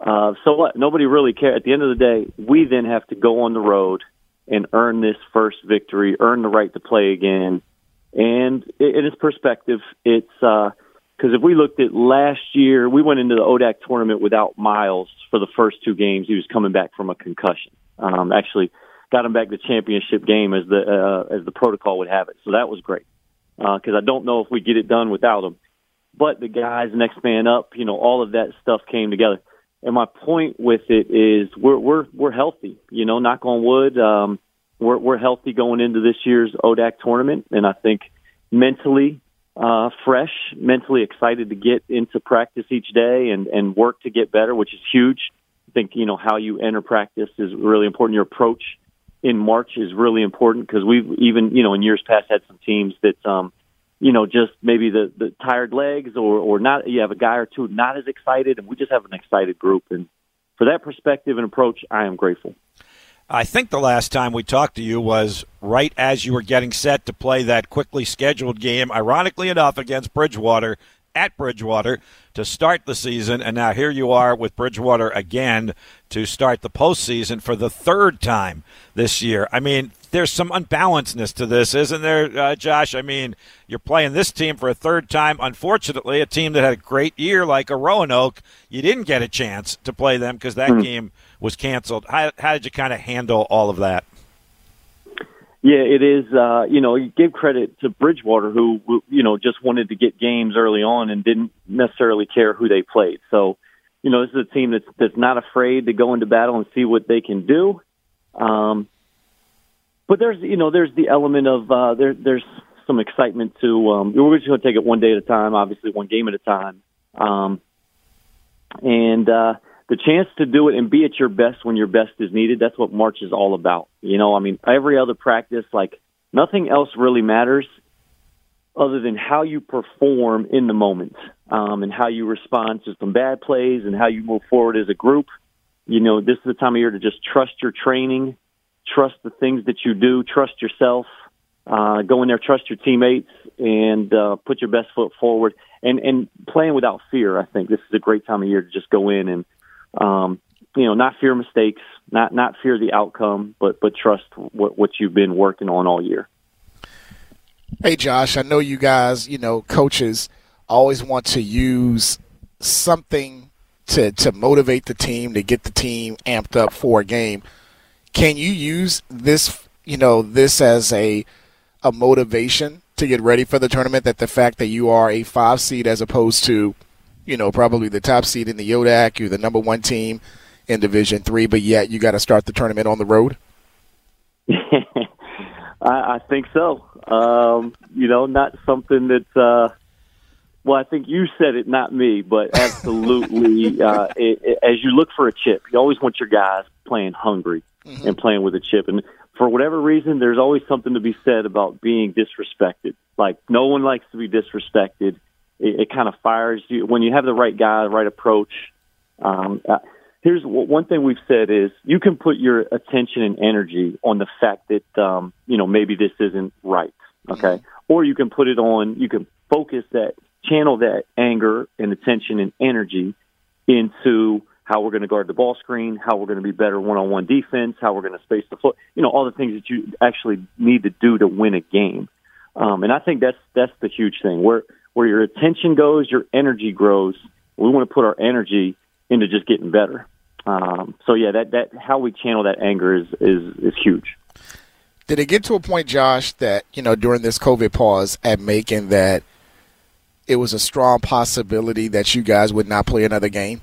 Uh, so what? Nobody really cares. At the end of the day, we then have to go on the road and earn this first victory, earn the right to play again. And i- in its perspective, it's because if we looked at last year, we went into the ODAC tournament without Miles for the first two games. He was coming back from a concussion. Um, actually, got him back the championship game as the uh, as the protocol would have it. So that was great because I don't know if we get it done without him. But the guys, next man up, you know, all of that stuff came together. And my point with it is we're we're we're healthy. You know, knock on wood. Um, we're we're healthy going into this year's ODAC tournament, and I think mentally uh, fresh, mentally excited to get into practice each day and and work to get better, which is huge. I think you know how you enter practice is really important. Your approach in March is really important because we've even you know in years past had some teams that um, you know just maybe the the tired legs or or not. You have a guy or two not as excited, and we just have an excited group. And for that perspective and approach, I am grateful. I think the last time we talked to you was right as you were getting set to play that quickly scheduled game, ironically enough, against Bridgewater at Bridgewater to start the season. And now here you are with Bridgewater again to start the postseason for the third time this year. I mean, there's some unbalancedness to this, isn't there, uh, Josh? I mean, you're playing this team for a third time. Unfortunately, a team that had a great year like a Roanoke, you didn't get a chance to play them because that Mhm. game was canceled. How, how did you kind of handle all of that? Yeah, it is. Uh, you know, you give credit to Bridgewater, who who, you know just wanted to get games early on and didn't necessarily care who they played. So you know, this is a team that's that's not afraid to go into battle and see what they can do. Um, but there's you know there's the element of uh, there there's some excitement to um, we're just going to take it one day at a time, obviously one game at a time, um, and uh, the chance to do it and be at your best when your best is needed. That's what March is all about. You know, I mean, every other practice, like nothing else really matters other than how you perform in the moment um, and how you respond to some bad plays and how you move forward as a group. You know, this is the time of year to just trust your training, trust the things that you do, trust yourself, uh, go in there, trust your teammates, and uh, put your best foot forward. And and playing without fear, I think this is a great time of year to just go in and um, you know not fear mistakes, not not fear the outcome, but but trust what what you've been working on all year. Hey, Josh, I know you guys, you know, coaches always want to use something to, to motivate the team, to get the team amped up for a game. Can you use this, you know, this as a, a motivation to get ready for the tournament? That the fact that you are a five seed as opposed to, you know, probably the top seed in the ODAC, you're the number one team in Division Three, but yet you got to start the tournament on the road. I, I think so. Um, you know, not something that's. Uh, well, I think you said it, not me, but absolutely. uh, it, it, as you look for a chip, you always want your guys playing hungry mm-hmm. and playing with a chip. And for whatever reason, there's always something to be said about being disrespected. Like no one likes to be disrespected. It, it kind of fires you when you have the right guy, the right approach. Um, uh, here's one thing we've said is you can put your attention and energy on the fact that um, you know maybe this isn't right, okay, mm-hmm. or you can put it on. You can focus that, channel that anger and attention and energy into how we're going to guard the ball screen, how we're going to be better one-on-one defense, how we're going to space the floor. You know, all the things that you actually need to do to win a game. Um, and I think that's that's the huge thing. Where where your attention goes, your energy grows. We want to put our energy into just getting better. Um, so yeah, that that how we channel that anger is is is huge. Did it get to a point, Josh, that you know during this COVID pause at Macon that it was a strong possibility that you guys would not play another game?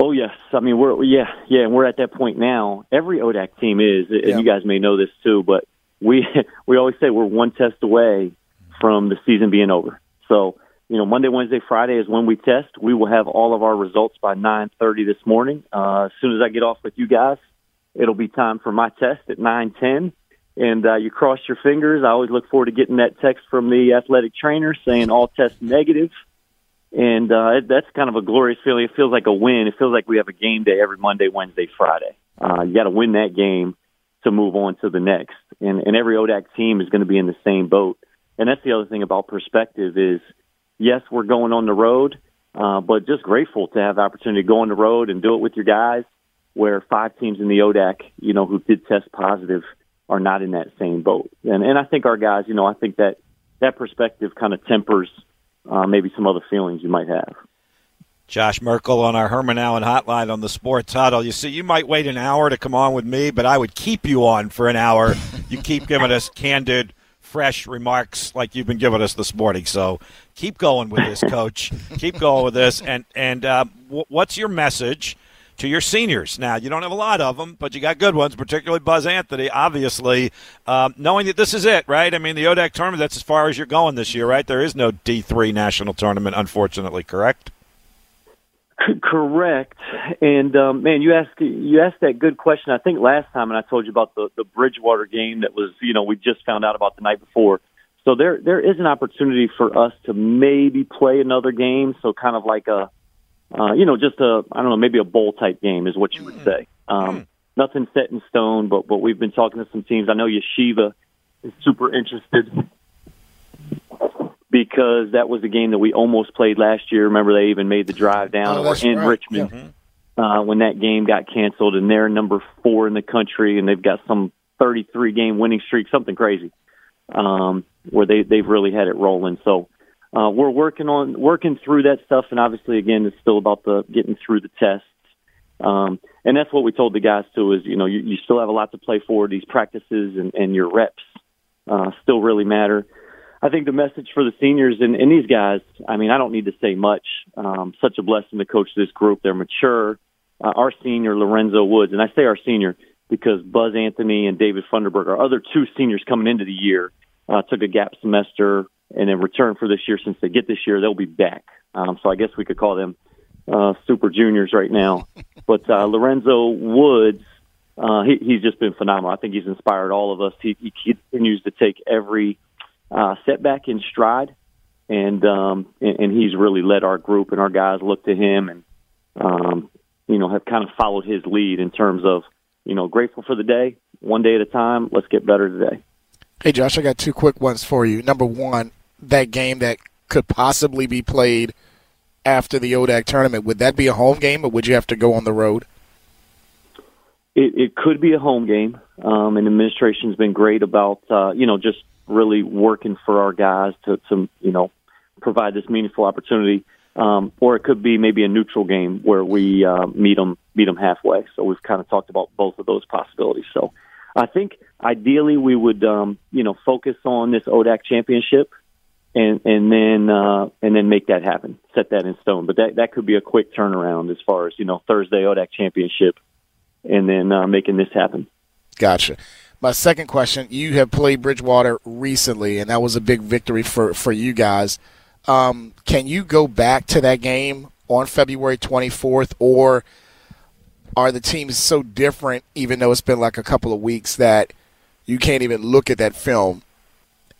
Oh yes, I mean we're yeah yeah, and we're at that point now. Every ODAC team is, and yeah. you guys may know this too, but we we always say we're one test away from the season being over. So you know, Monday, Wednesday, Friday is when we test. We will have all of our results by 9:30 this morning. Uh, as soon as I get off with you guys, it'll be time for my test at 9:10. And uh, you cross your fingers. I always look forward to getting that text from the athletic trainer saying all tests negative. And uh, that's kind of a glorious feeling. It feels like a win. It feels like we have a game day every Monday, Wednesday, Friday. Uh, you got to win that game to move on to the next. And, and every ODAC team is going to be in the same boat. And that's the other thing about perspective is – yes, we're going on the road, uh, but just grateful to have the opportunity to go on the road and do it with your guys. Where five teams in the ODAC, you know, who did test positive, are not in that same boat. And and I think our guys, you know, I think that that perspective kind of tempers uh, maybe some other feelings you might have. Josh Merkel on our Herman Allen hotline on the Sports Huddle. You see, you might wait an hour to come on with me, but I would keep you on for an hour. You keep giving us candid, fresh remarks like you've been giving us this morning. So keep going with this, Coach. keep going with this. And and uh, w- what's your message to your seniors? Now you don't have a lot of them, but you got good ones, particularly Buzz Anthony. Obviously, um, knowing that this is it, right? I mean, the ODAC tournament. That's as far as you're going this year, right? There is no D three national tournament, unfortunately. Correct. Correct. And um, man, you asked you asked that good question. I think last time, and I told you about the the Bridgewater game that was you know we just found out about the night before. So there there is an opportunity for us to maybe play another game. So kind of like a uh, you know just a I don't know maybe a bowl type game is what you would say. Um, nothing set in stone, but but we've been talking to some teams. I know Yeshiva is super interested because that was the game that we almost played last year. Remember, they even made the drive down oh, in right. Richmond yeah. uh, when that game got canceled, and they're number four in the country, and they've got some 33 game winning streak, something crazy, um, where they they've really had it rolling. So. Uh, we're working on working through that stuff, and obviously, again, it's still about the getting through the tests. Um, and that's what we told the guys too. Is you know you, you still have a lot to play for. These practices and, and your reps uh, still really matter. I think the message for the seniors and, and these guys, I mean, I don't need to say much. Um, such a blessing to coach this group. They're mature. Uh, our senior, Lorenzo Woods, and I say our senior because Buzz Anthony and David Funderburg, our other two seniors coming into the year, uh, took a gap semester and in return for this year, since they get this year, they'll be back. Um, so I guess we could call them uh, super juniors right now. But uh, Lorenzo Woods, uh, he, he's just been phenomenal. I think he's inspired all of us. He, he continues to take every uh, setback in stride, and, um, and and he's really led our group, and our guys look to him, and um, you know have kind of followed his lead in terms of you know grateful for the day, one day at a time. Let's get better today. Hey Josh, I got two quick ones for you. Number one, that game that could possibly be played after the ODAC tournament, would that be a home game or would you have to go on the road? It, it could be a home game, um, and administration's been great about uh, you know just really working for our guys to, to you know provide this meaningful opportunity. Um, or it could be maybe a neutral game where we uh, meet them meet them halfway. So we've kind of talked about both of those possibilities. So I think ideally we would um, you know focus on this ODAC championship and and then uh, and then make that happen, set that in stone. But that that could be a quick turnaround as far as you know Thursday ODAC championship, and then uh, making this happen. Gotcha. My second question: You have played Bridgewater recently, and that was a big victory for for you guys. Um, can you go back to that game on February 24th, or are the teams so different, even though it's been like a couple of weeks, that you can't even look at that film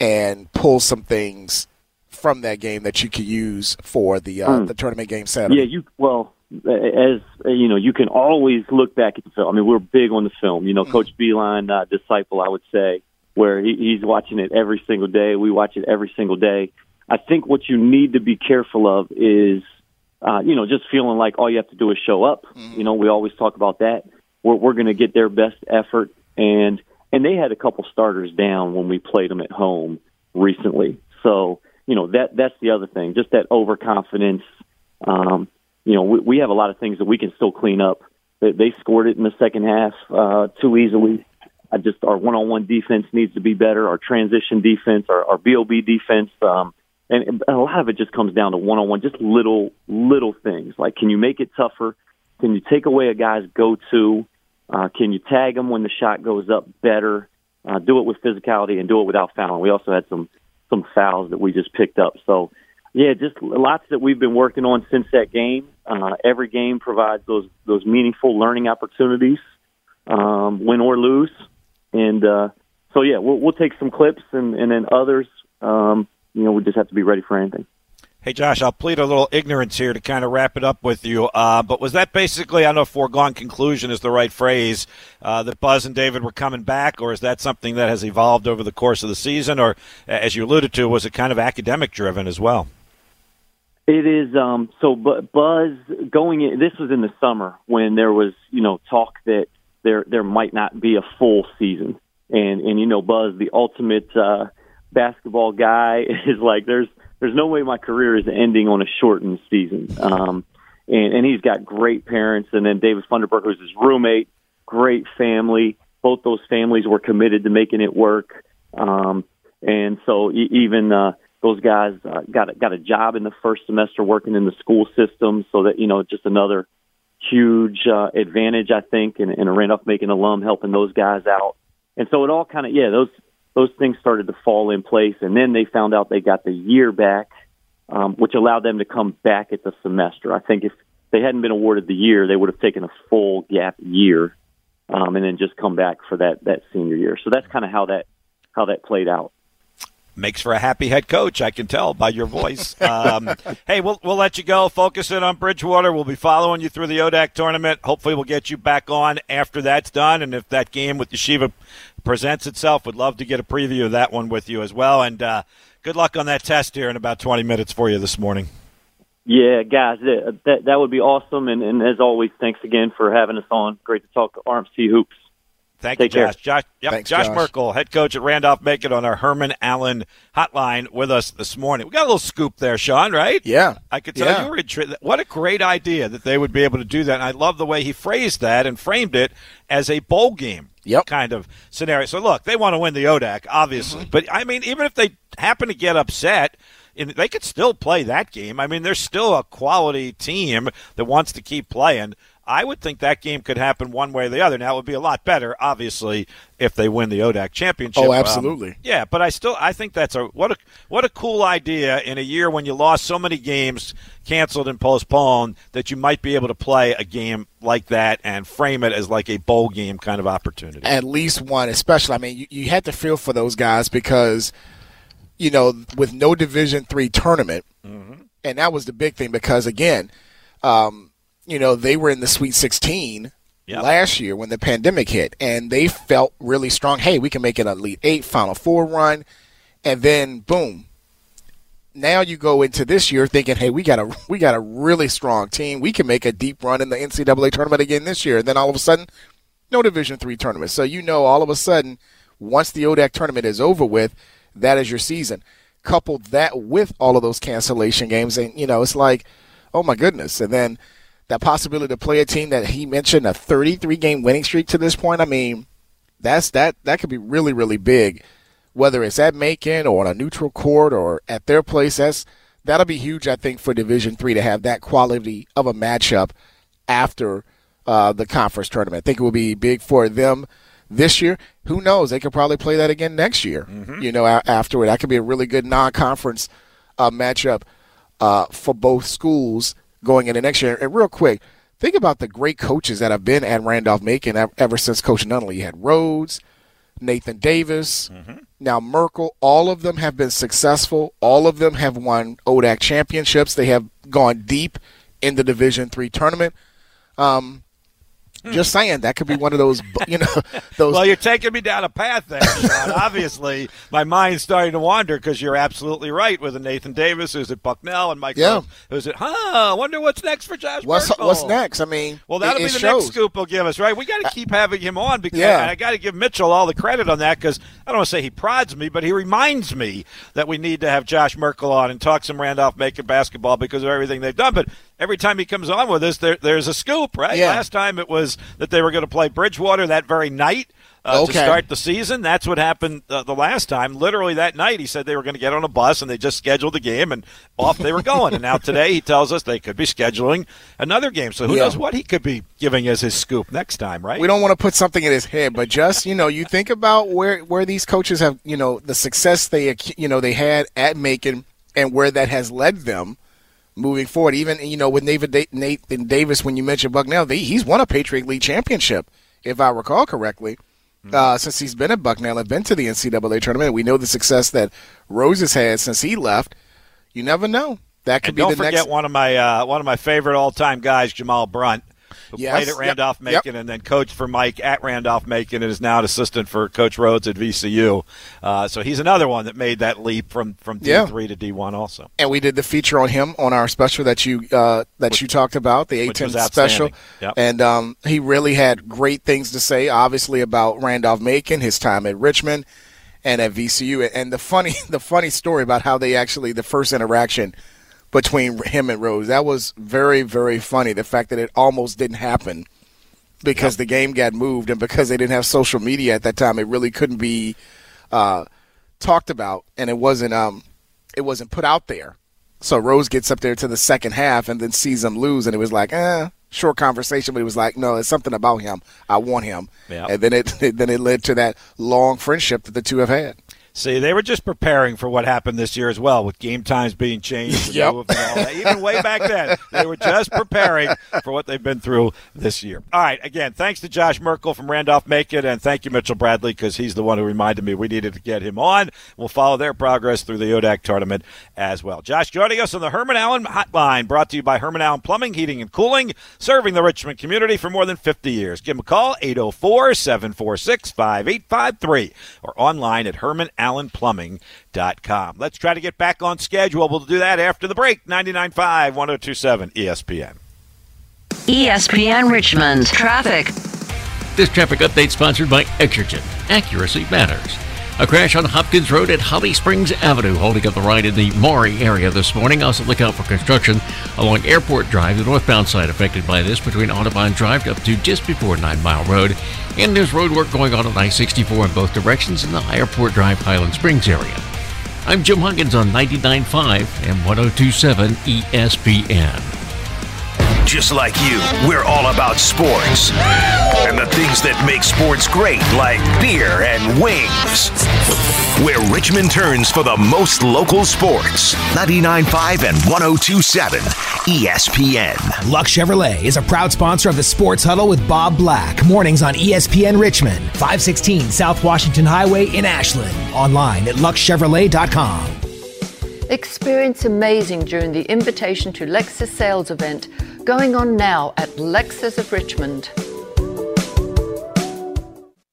and pull some things from that game that you could use for the uh, Hmm. the tournament game Saturday. Yeah, you well as you know, you can always look back at the film. I mean, we're big on the film. You know, Coach Beilein, uh, disciple, I would say, where he, he's watching it every single day. We watch it every single day. I think what you need to be careful of is, uh, you know, just feeling like all you have to do is show up. You know, we always talk about that. We're, we're going to get their best effort, and and they had a couple starters down when we played them at home recently. So you know that that's the other thing, just that overconfidence. Um, you know, we, we have a lot of things that we can still clean up. They, they scored it in the second half uh, too easily. I just our one-on-one defense needs to be better. Our transition defense, our, our BOB defense, um, and, and a lot of it just comes down to one-on-one, just little little things like can you make it tougher? Can you take away a guy's go-to? Uh, can you tag them when the shot goes up better? Uh, do it with physicality and do it without fouling. We also had some some fouls that we just picked up. So yeah, just lots that we've been working on since that game. Uh, every game provides those those meaningful learning opportunities, um, win or lose, and uh, so yeah, we'll, we'll take some clips and, and then others. Um, you know, we just have to be ready for anything. Hey, Josh, I'll plead a little ignorance here to kind of wrap it up with you. Uh, but was that basically, I don't know if foregone conclusion is the right phrase, uh, that Buzz and David were coming back, or is that something that has evolved over the course of the season? Or, as you alluded to, was it kind of academic driven as well? It is um so Bu- Buzz going in this was in the summer when there was, you know, talk that there there might not be a full season. And and you know Buzz the ultimate uh basketball guy is like there's there's no way my career is ending on a shortened season. Um and and he's got great parents and then David Funderburg who's his roommate, great family. Both those families were committed to making it work. Um and so e- even uh those guys uh, got a, got a job in the first semester working in the school system, so that you know just another huge uh, advantage I think, and, and a Randolph Macon alum helping those guys out. And so it all kind of yeah those those things started to fall in place, and then they found out they got the year back, um, which allowed them to come back at the semester. I think if they hadn't been awarded the year, they would have taken a full gap year, um, and then just come back for that that senior year. So that's kind of how that how that played out. Makes for a happy head coach, I can tell by your voice. Um, hey, we'll we'll let you go. Focus in on Bridgewater. We'll be following you through the ODAC tournament. Hopefully, we'll get you back on after that's done. And if that game with Yeshiva presents itself, would love to get a preview of that one with you as well. And uh, good luck on that test here in about 20 minutes for you this morning. Yeah, guys, that that, that would be awesome. And, and as always, thanks again for having us on. Great to talk RMC hoops. Thank Take you, care. Josh. Josh, yep, Thanks, Josh, Josh. Merkel, head coach at Randolph Macon on our Herman Allen hotline with us this morning. We got a little scoop there, Sean, right? Yeah. I could tell Yeah. you were intrigued. What a great idea that they would be able to do that. And I love the way he phrased that and framed it as a bowl game Yep. kind of scenario. So, look, they want to win the ODAC, obviously. Mm-hmm. But, I mean, even if they happen to get upset, in- they could still play that game. I mean, there's still a quality team that wants to keep playing. I would think that game could happen one way or the other. Now, it would be a lot better, obviously, if they win the ODAC championship. Oh, Um, absolutely. yeah, but I still I think that's a what a what a cool idea in a year when you lost so many games canceled and postponed that you might be able to play a game like that and frame it as like a bowl game kind of opportunity. At least one, especially. I mean, you, you had to feel for those guys because, you know, with no Division three tournament, and that was the big thing because again, um, you know, they were in the Sweet Sixteen Yep. last year when the pandemic hit, and they felt really strong. Hey, we can make an Elite Eight, Final Four run, and then boom. Now you go into this year thinking, hey, we got a we got a really strong team. We can make a deep run in the NCAA tournament again this year. And then all of a sudden, no Division three tournament. So you know, all of a sudden, once the ODAC tournament is over with, that is your season. Couple that with all of those cancellation games, and you know, it's like, oh my goodness. And then that possibility to play a team that he mentioned a 33 game winning streak to this point. I mean, that's that that could be really really big, whether it's at Macon or on a neutral court or at their place. That's that'll be huge. I think for Division three to have that quality of a matchup after uh, the conference tournament. I think it will be big for them this year. Who knows? They could probably play that again next year. You know, a- afterward, that could be a really good non-conference uh, matchup uh, for both schools going into next year. And real quick, think about the great coaches that have been at Randolph Macon ever since Coach Nunnally. You had Rhoades, Nathan Davis, now Merkel. All of them have been successful. All of them have won ODAC championships. They have gone deep in the Division three tournament. Um, Mm. Just saying, that could be one of those, you know, those. well, you're taking me down a path there, Sean. Obviously, my mind's starting to wander because you're absolutely right with Nathan Davis who's at Bucknell and Mike Yeah. Who's at, huh, I wonder what's next for Josh what's what's next? I mean, Well, that'll it- be the shows. next scoop he'll give us, right? We got to keep having him on because Yeah. I, got to give Mitchell all the credit on that because I don't want to say he prods me, but he reminds me that we need to have Josh Merkel on and talk some Randolph Macon basketball because of everything they've done. But every time he comes on with us, there, there's a scoop, right? Yeah. Last time it was that they were going to play Bridgewater that very night. Uh, To start the season, that's what happened uh, the last time. Literally that night, he said they were going to get on a bus and they just scheduled the game and off they were going. and now today, he tells us they could be scheduling another game. So who Yeah. knows what he could be giving as his scoop next time, right? We don't want to put something in his head, but just you know, you think about where where these coaches have, you know, the success they you know they had at Macon and where that has led them moving forward. Even you know with Nathan, Da- Nathan Davis, when you mentioned Bucknell, they, he's won a Patriot League championship, if I recall correctly. Uh, since he's been at Bucknell and been to the NCAA tournament, we know the success that Rhoades has had since he left. You never know. That could And be don't the forget next. one of my uh, one of my favorite all time guys, Jamal Brunt, who Yes. played at Yep. Randolph Yep. Macon and then coached for Mike at Randolph Macon and is now an assistant for Coach Rhoades at VCU. Uh, so he's another one that made that leap from from D Yeah. three to D one also. and we did the feature on him on our special that you uh, that you talked about, the which A10 special. Yep. And um, he really had great things to say, obviously about Randolph Macon, his time at Richmond, and at VCU. And the funny the funny story about how they actually the first interaction between him and Rhoades that was very very funny. The fact that it almost didn't happen because the game got moved and because they didn't have social media at that time, it really couldn't be uh, talked about, and it wasn't um, it wasn't put out there. So Rhoades gets up there to the second half and then sees them lose, and it was like, eh, short conversation, but it was like, no, it's something about him. I want him, Yeah. and then it then it led to that long friendship that the two have had. See, they were just preparing for what happened this year as well, with game times being changed. Yep. moved and all that. Even way back then, they were just preparing for what they've been through this year. All right, again, thanks to Josh Merkel from Randolph Macon, and thank you, Mitchell Bradley, because he's the one who reminded me we needed to get him on. We'll follow their progress through the ODAC tournament as well. Josh joining us on the Herman Allen Hotline, brought to you by Herman Allen Plumbing, Heating, and Cooling, serving the Richmond community for more than 50 years. Give them a call, 804 746 5853, or online at hermanallenplumbing.com. Let's try to get back on schedule. We'll do that after the break. 99.5, 1027 ESPN. ESPN Richmond traffic. This traffic update sponsored by Exergen. Accuracy matters. A crash on Hopkins Road at Holly Springs Avenue, holding up the ride in the Maury area this morning. Also, look out for construction along Airport Drive, the northbound side affected by this between Audubon Drive up to just before Nine Mile Road. And there's road work going on on I 64 in both directions in the Airport Drive Highland Springs area. I'm Jim Huggins on 99.5 and 1027 ESPN. Just like you, we're all about sports and the things that make sports great, like beer and wings. Where Richmond turns for the most local sports 99.5 and 1027 ESPN. Luck Chevrolet is a proud sponsor of the Sports Huddle with Bob Black. Mornings on ESPN Richmond, 516 South Washington Highway in Ashland. Online at luckchevrolet.com. Experience amazing during the Invitation to Lexus sales event going on now at Lexus of Richmond.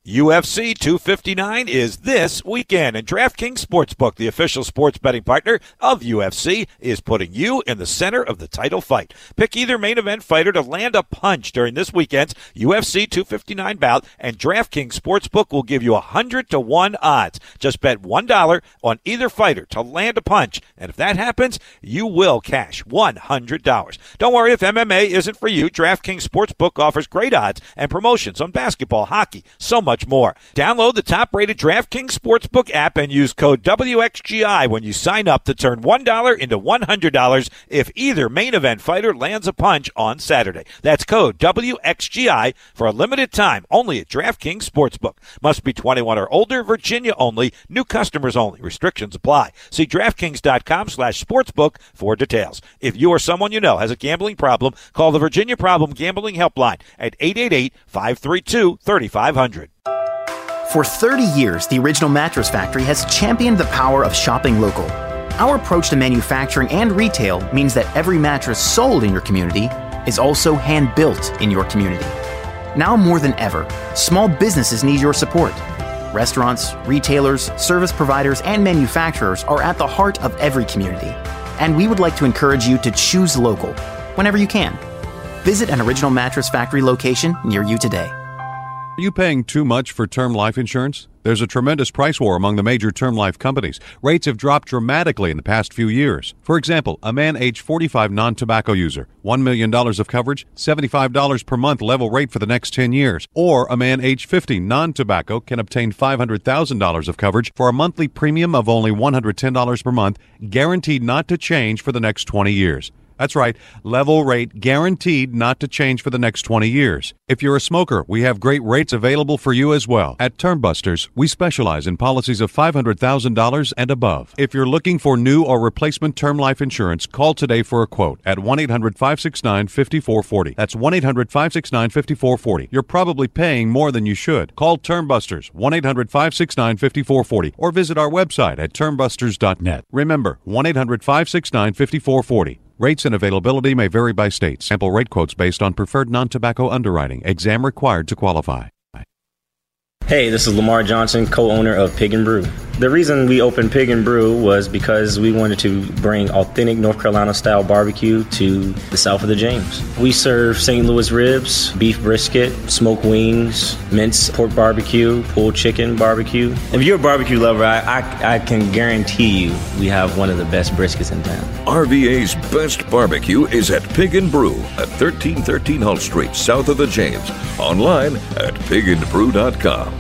UFC 259 is this weekend, and DraftKings Sportsbook, the official sports betting partner of UFC, is putting you in the center of the title fight. Pick either main event fighter to land a punch during this weekend's UFC 259 bout, and DraftKings Sportsbook will give you a 100 to 1 odds. Just bet $1 on either fighter to land a punch, and if that happens, you will cash $100. Don't worry if MMA isn't for you. DraftKings Sportsbook offers great odds and promotions on basketball, hockey, so much more. Download the top rated DraftKings Sportsbook app and use code WXGI when you sign up to turn $1 into $100 if either main event fighter lands a punch on Saturday. That's code WXGI for a limited time only at DraftKings Sportsbook. Must be 21 or older, Virginia only, new customers only. Restrictions apply. See DraftKings.com slash sportsbook for details. If you or someone you know has a gambling problem, call the Virginia Problem Gambling Helpline at 888 532 3500. For 30 years, the Original Mattress Factory has championed the power of shopping local. Our approach to manufacturing and retail means that every mattress sold in your community is also hand built in your community. Now more than ever, small businesses need your support. Restaurants, retailers, service providers, and manufacturers are at the heart of every community. And we would like to encourage you to choose local whenever you can. Visit an Original Mattress Factory location near you today. Are you paying too much for term life insurance? There's a tremendous price war among the major term life companies. Rates have dropped dramatically in the past few years. For example, a man age 45 non tobacco user, $1 million of coverage, $75 per month level rate for the next 10 years. Or a man age 50 non tobacco can obtain $500,000 of coverage for a monthly premium of only $110 per month, guaranteed not to change for the next 20 years. That's right, level rate guaranteed not to change for the next 20 years. If you're a smoker, we have great rates available for you as well. At Termbusters, we specialize in policies of $500,000 and above. If you're looking for new or replacement term life insurance, call today for a quote at 1 800 569 5440. That's 1 800 569 5440. You're probably paying more than you should. Call Termbusters 1 800 569 5440 or visit our website at termbusters.net. Remember 1 800 569 5440. Rates and availability may vary by state. Sample rate quotes based on preferred non tobacco underwriting. Exam required to qualify. Hey, this is Lamar Johnson, co-owner of Pig and Brew. The reason we opened Pig and Brew was because we wanted to bring authentic North Carolina style barbecue to the south of the James. We serve St. Louis ribs, beef brisket, smoked wings, minced pork barbecue, pulled chicken barbecue. If you're a barbecue lover, I, I, I can guarantee you we have one of the best briskets in town. RVA's best barbecue is at Pig and Brew at 1313 Hull Street, south of the James. Online at pigandbrew.com.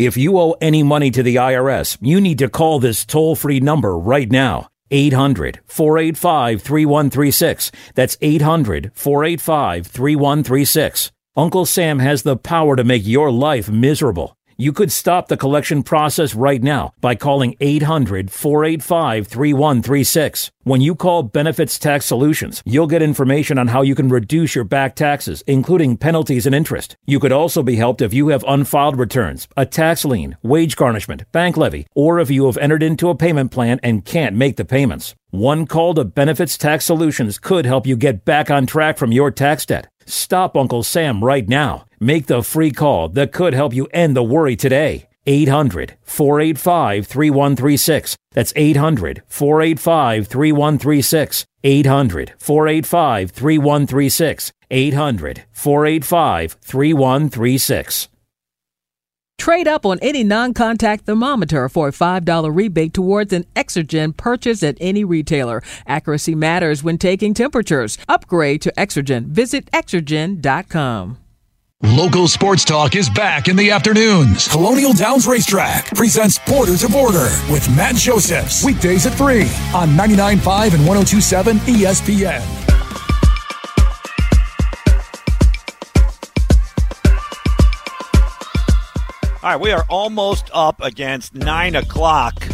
If you owe any money to the IRS, you need to call this toll free number right now. 800 485 3136. That's 800 485 3136. Uncle Sam has the power to make your life miserable. You could stop the collection process right now by calling 800 485 3136. When you call Benefits Tax Solutions, you'll get information on how you can reduce your back taxes, including penalties and interest. You could also be helped if you have unfiled returns, a tax lien, wage garnishment, bank levy, or if you have entered into a payment plan and can't make the payments. One call to Benefits Tax Solutions could help you get back on track from your tax debt. Stop Uncle Sam right now. Make the free call that could help you end the worry today. 800 485 3136. That's 800 485 3136. 800 485 3136. 800 485 3136. Trade up on any non contact thermometer for a $5 rebate towards an Exergen purchase at any retailer. Accuracy matters when taking temperatures. Upgrade to Exergen. Visit Exergen.com. Local sports talk is back in the afternoons. Colonial Downs Racetrack presents Border to Border with Matt Josephs. Weekdays at 3 on 99.5 and 102.7 ESPN. All right, we are almost up against 9 o'clock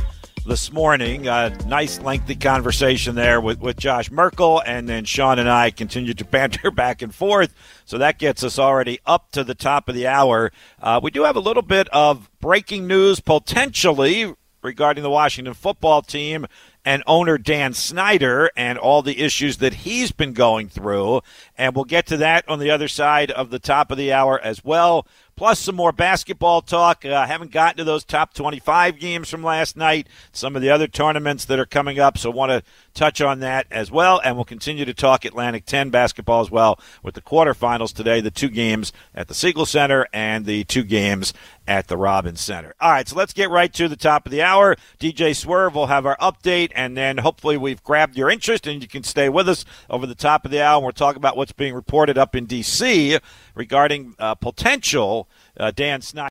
this morning. A nice, lengthy conversation there with, with Josh Merkel, and then Sean and I continue to banter back and forth. So that gets us already up to the top of the hour. Uh, we do have a little bit of breaking news potentially regarding the Washington football team and owner Dan Snyder and all the issues that he's been going through. And we'll get to that on the other side of the top of the hour as well plus some more basketball talk. Uh, haven't gotten to those top 25 games from last night, some of the other tournaments that are coming up, so want to touch on that as well. And we'll continue to talk Atlantic 10 basketball as well with the quarterfinals today, the two games at the Siegel Center and the two games at the Robins Center. All right, so let's get right to the top of the hour. DJ Swerve will have our update, and then hopefully we've grabbed your interest and you can stay with us over the top of the hour. And we'll talk about what's being reported up in D.C. regarding uh, potential uh, Dan Snyder.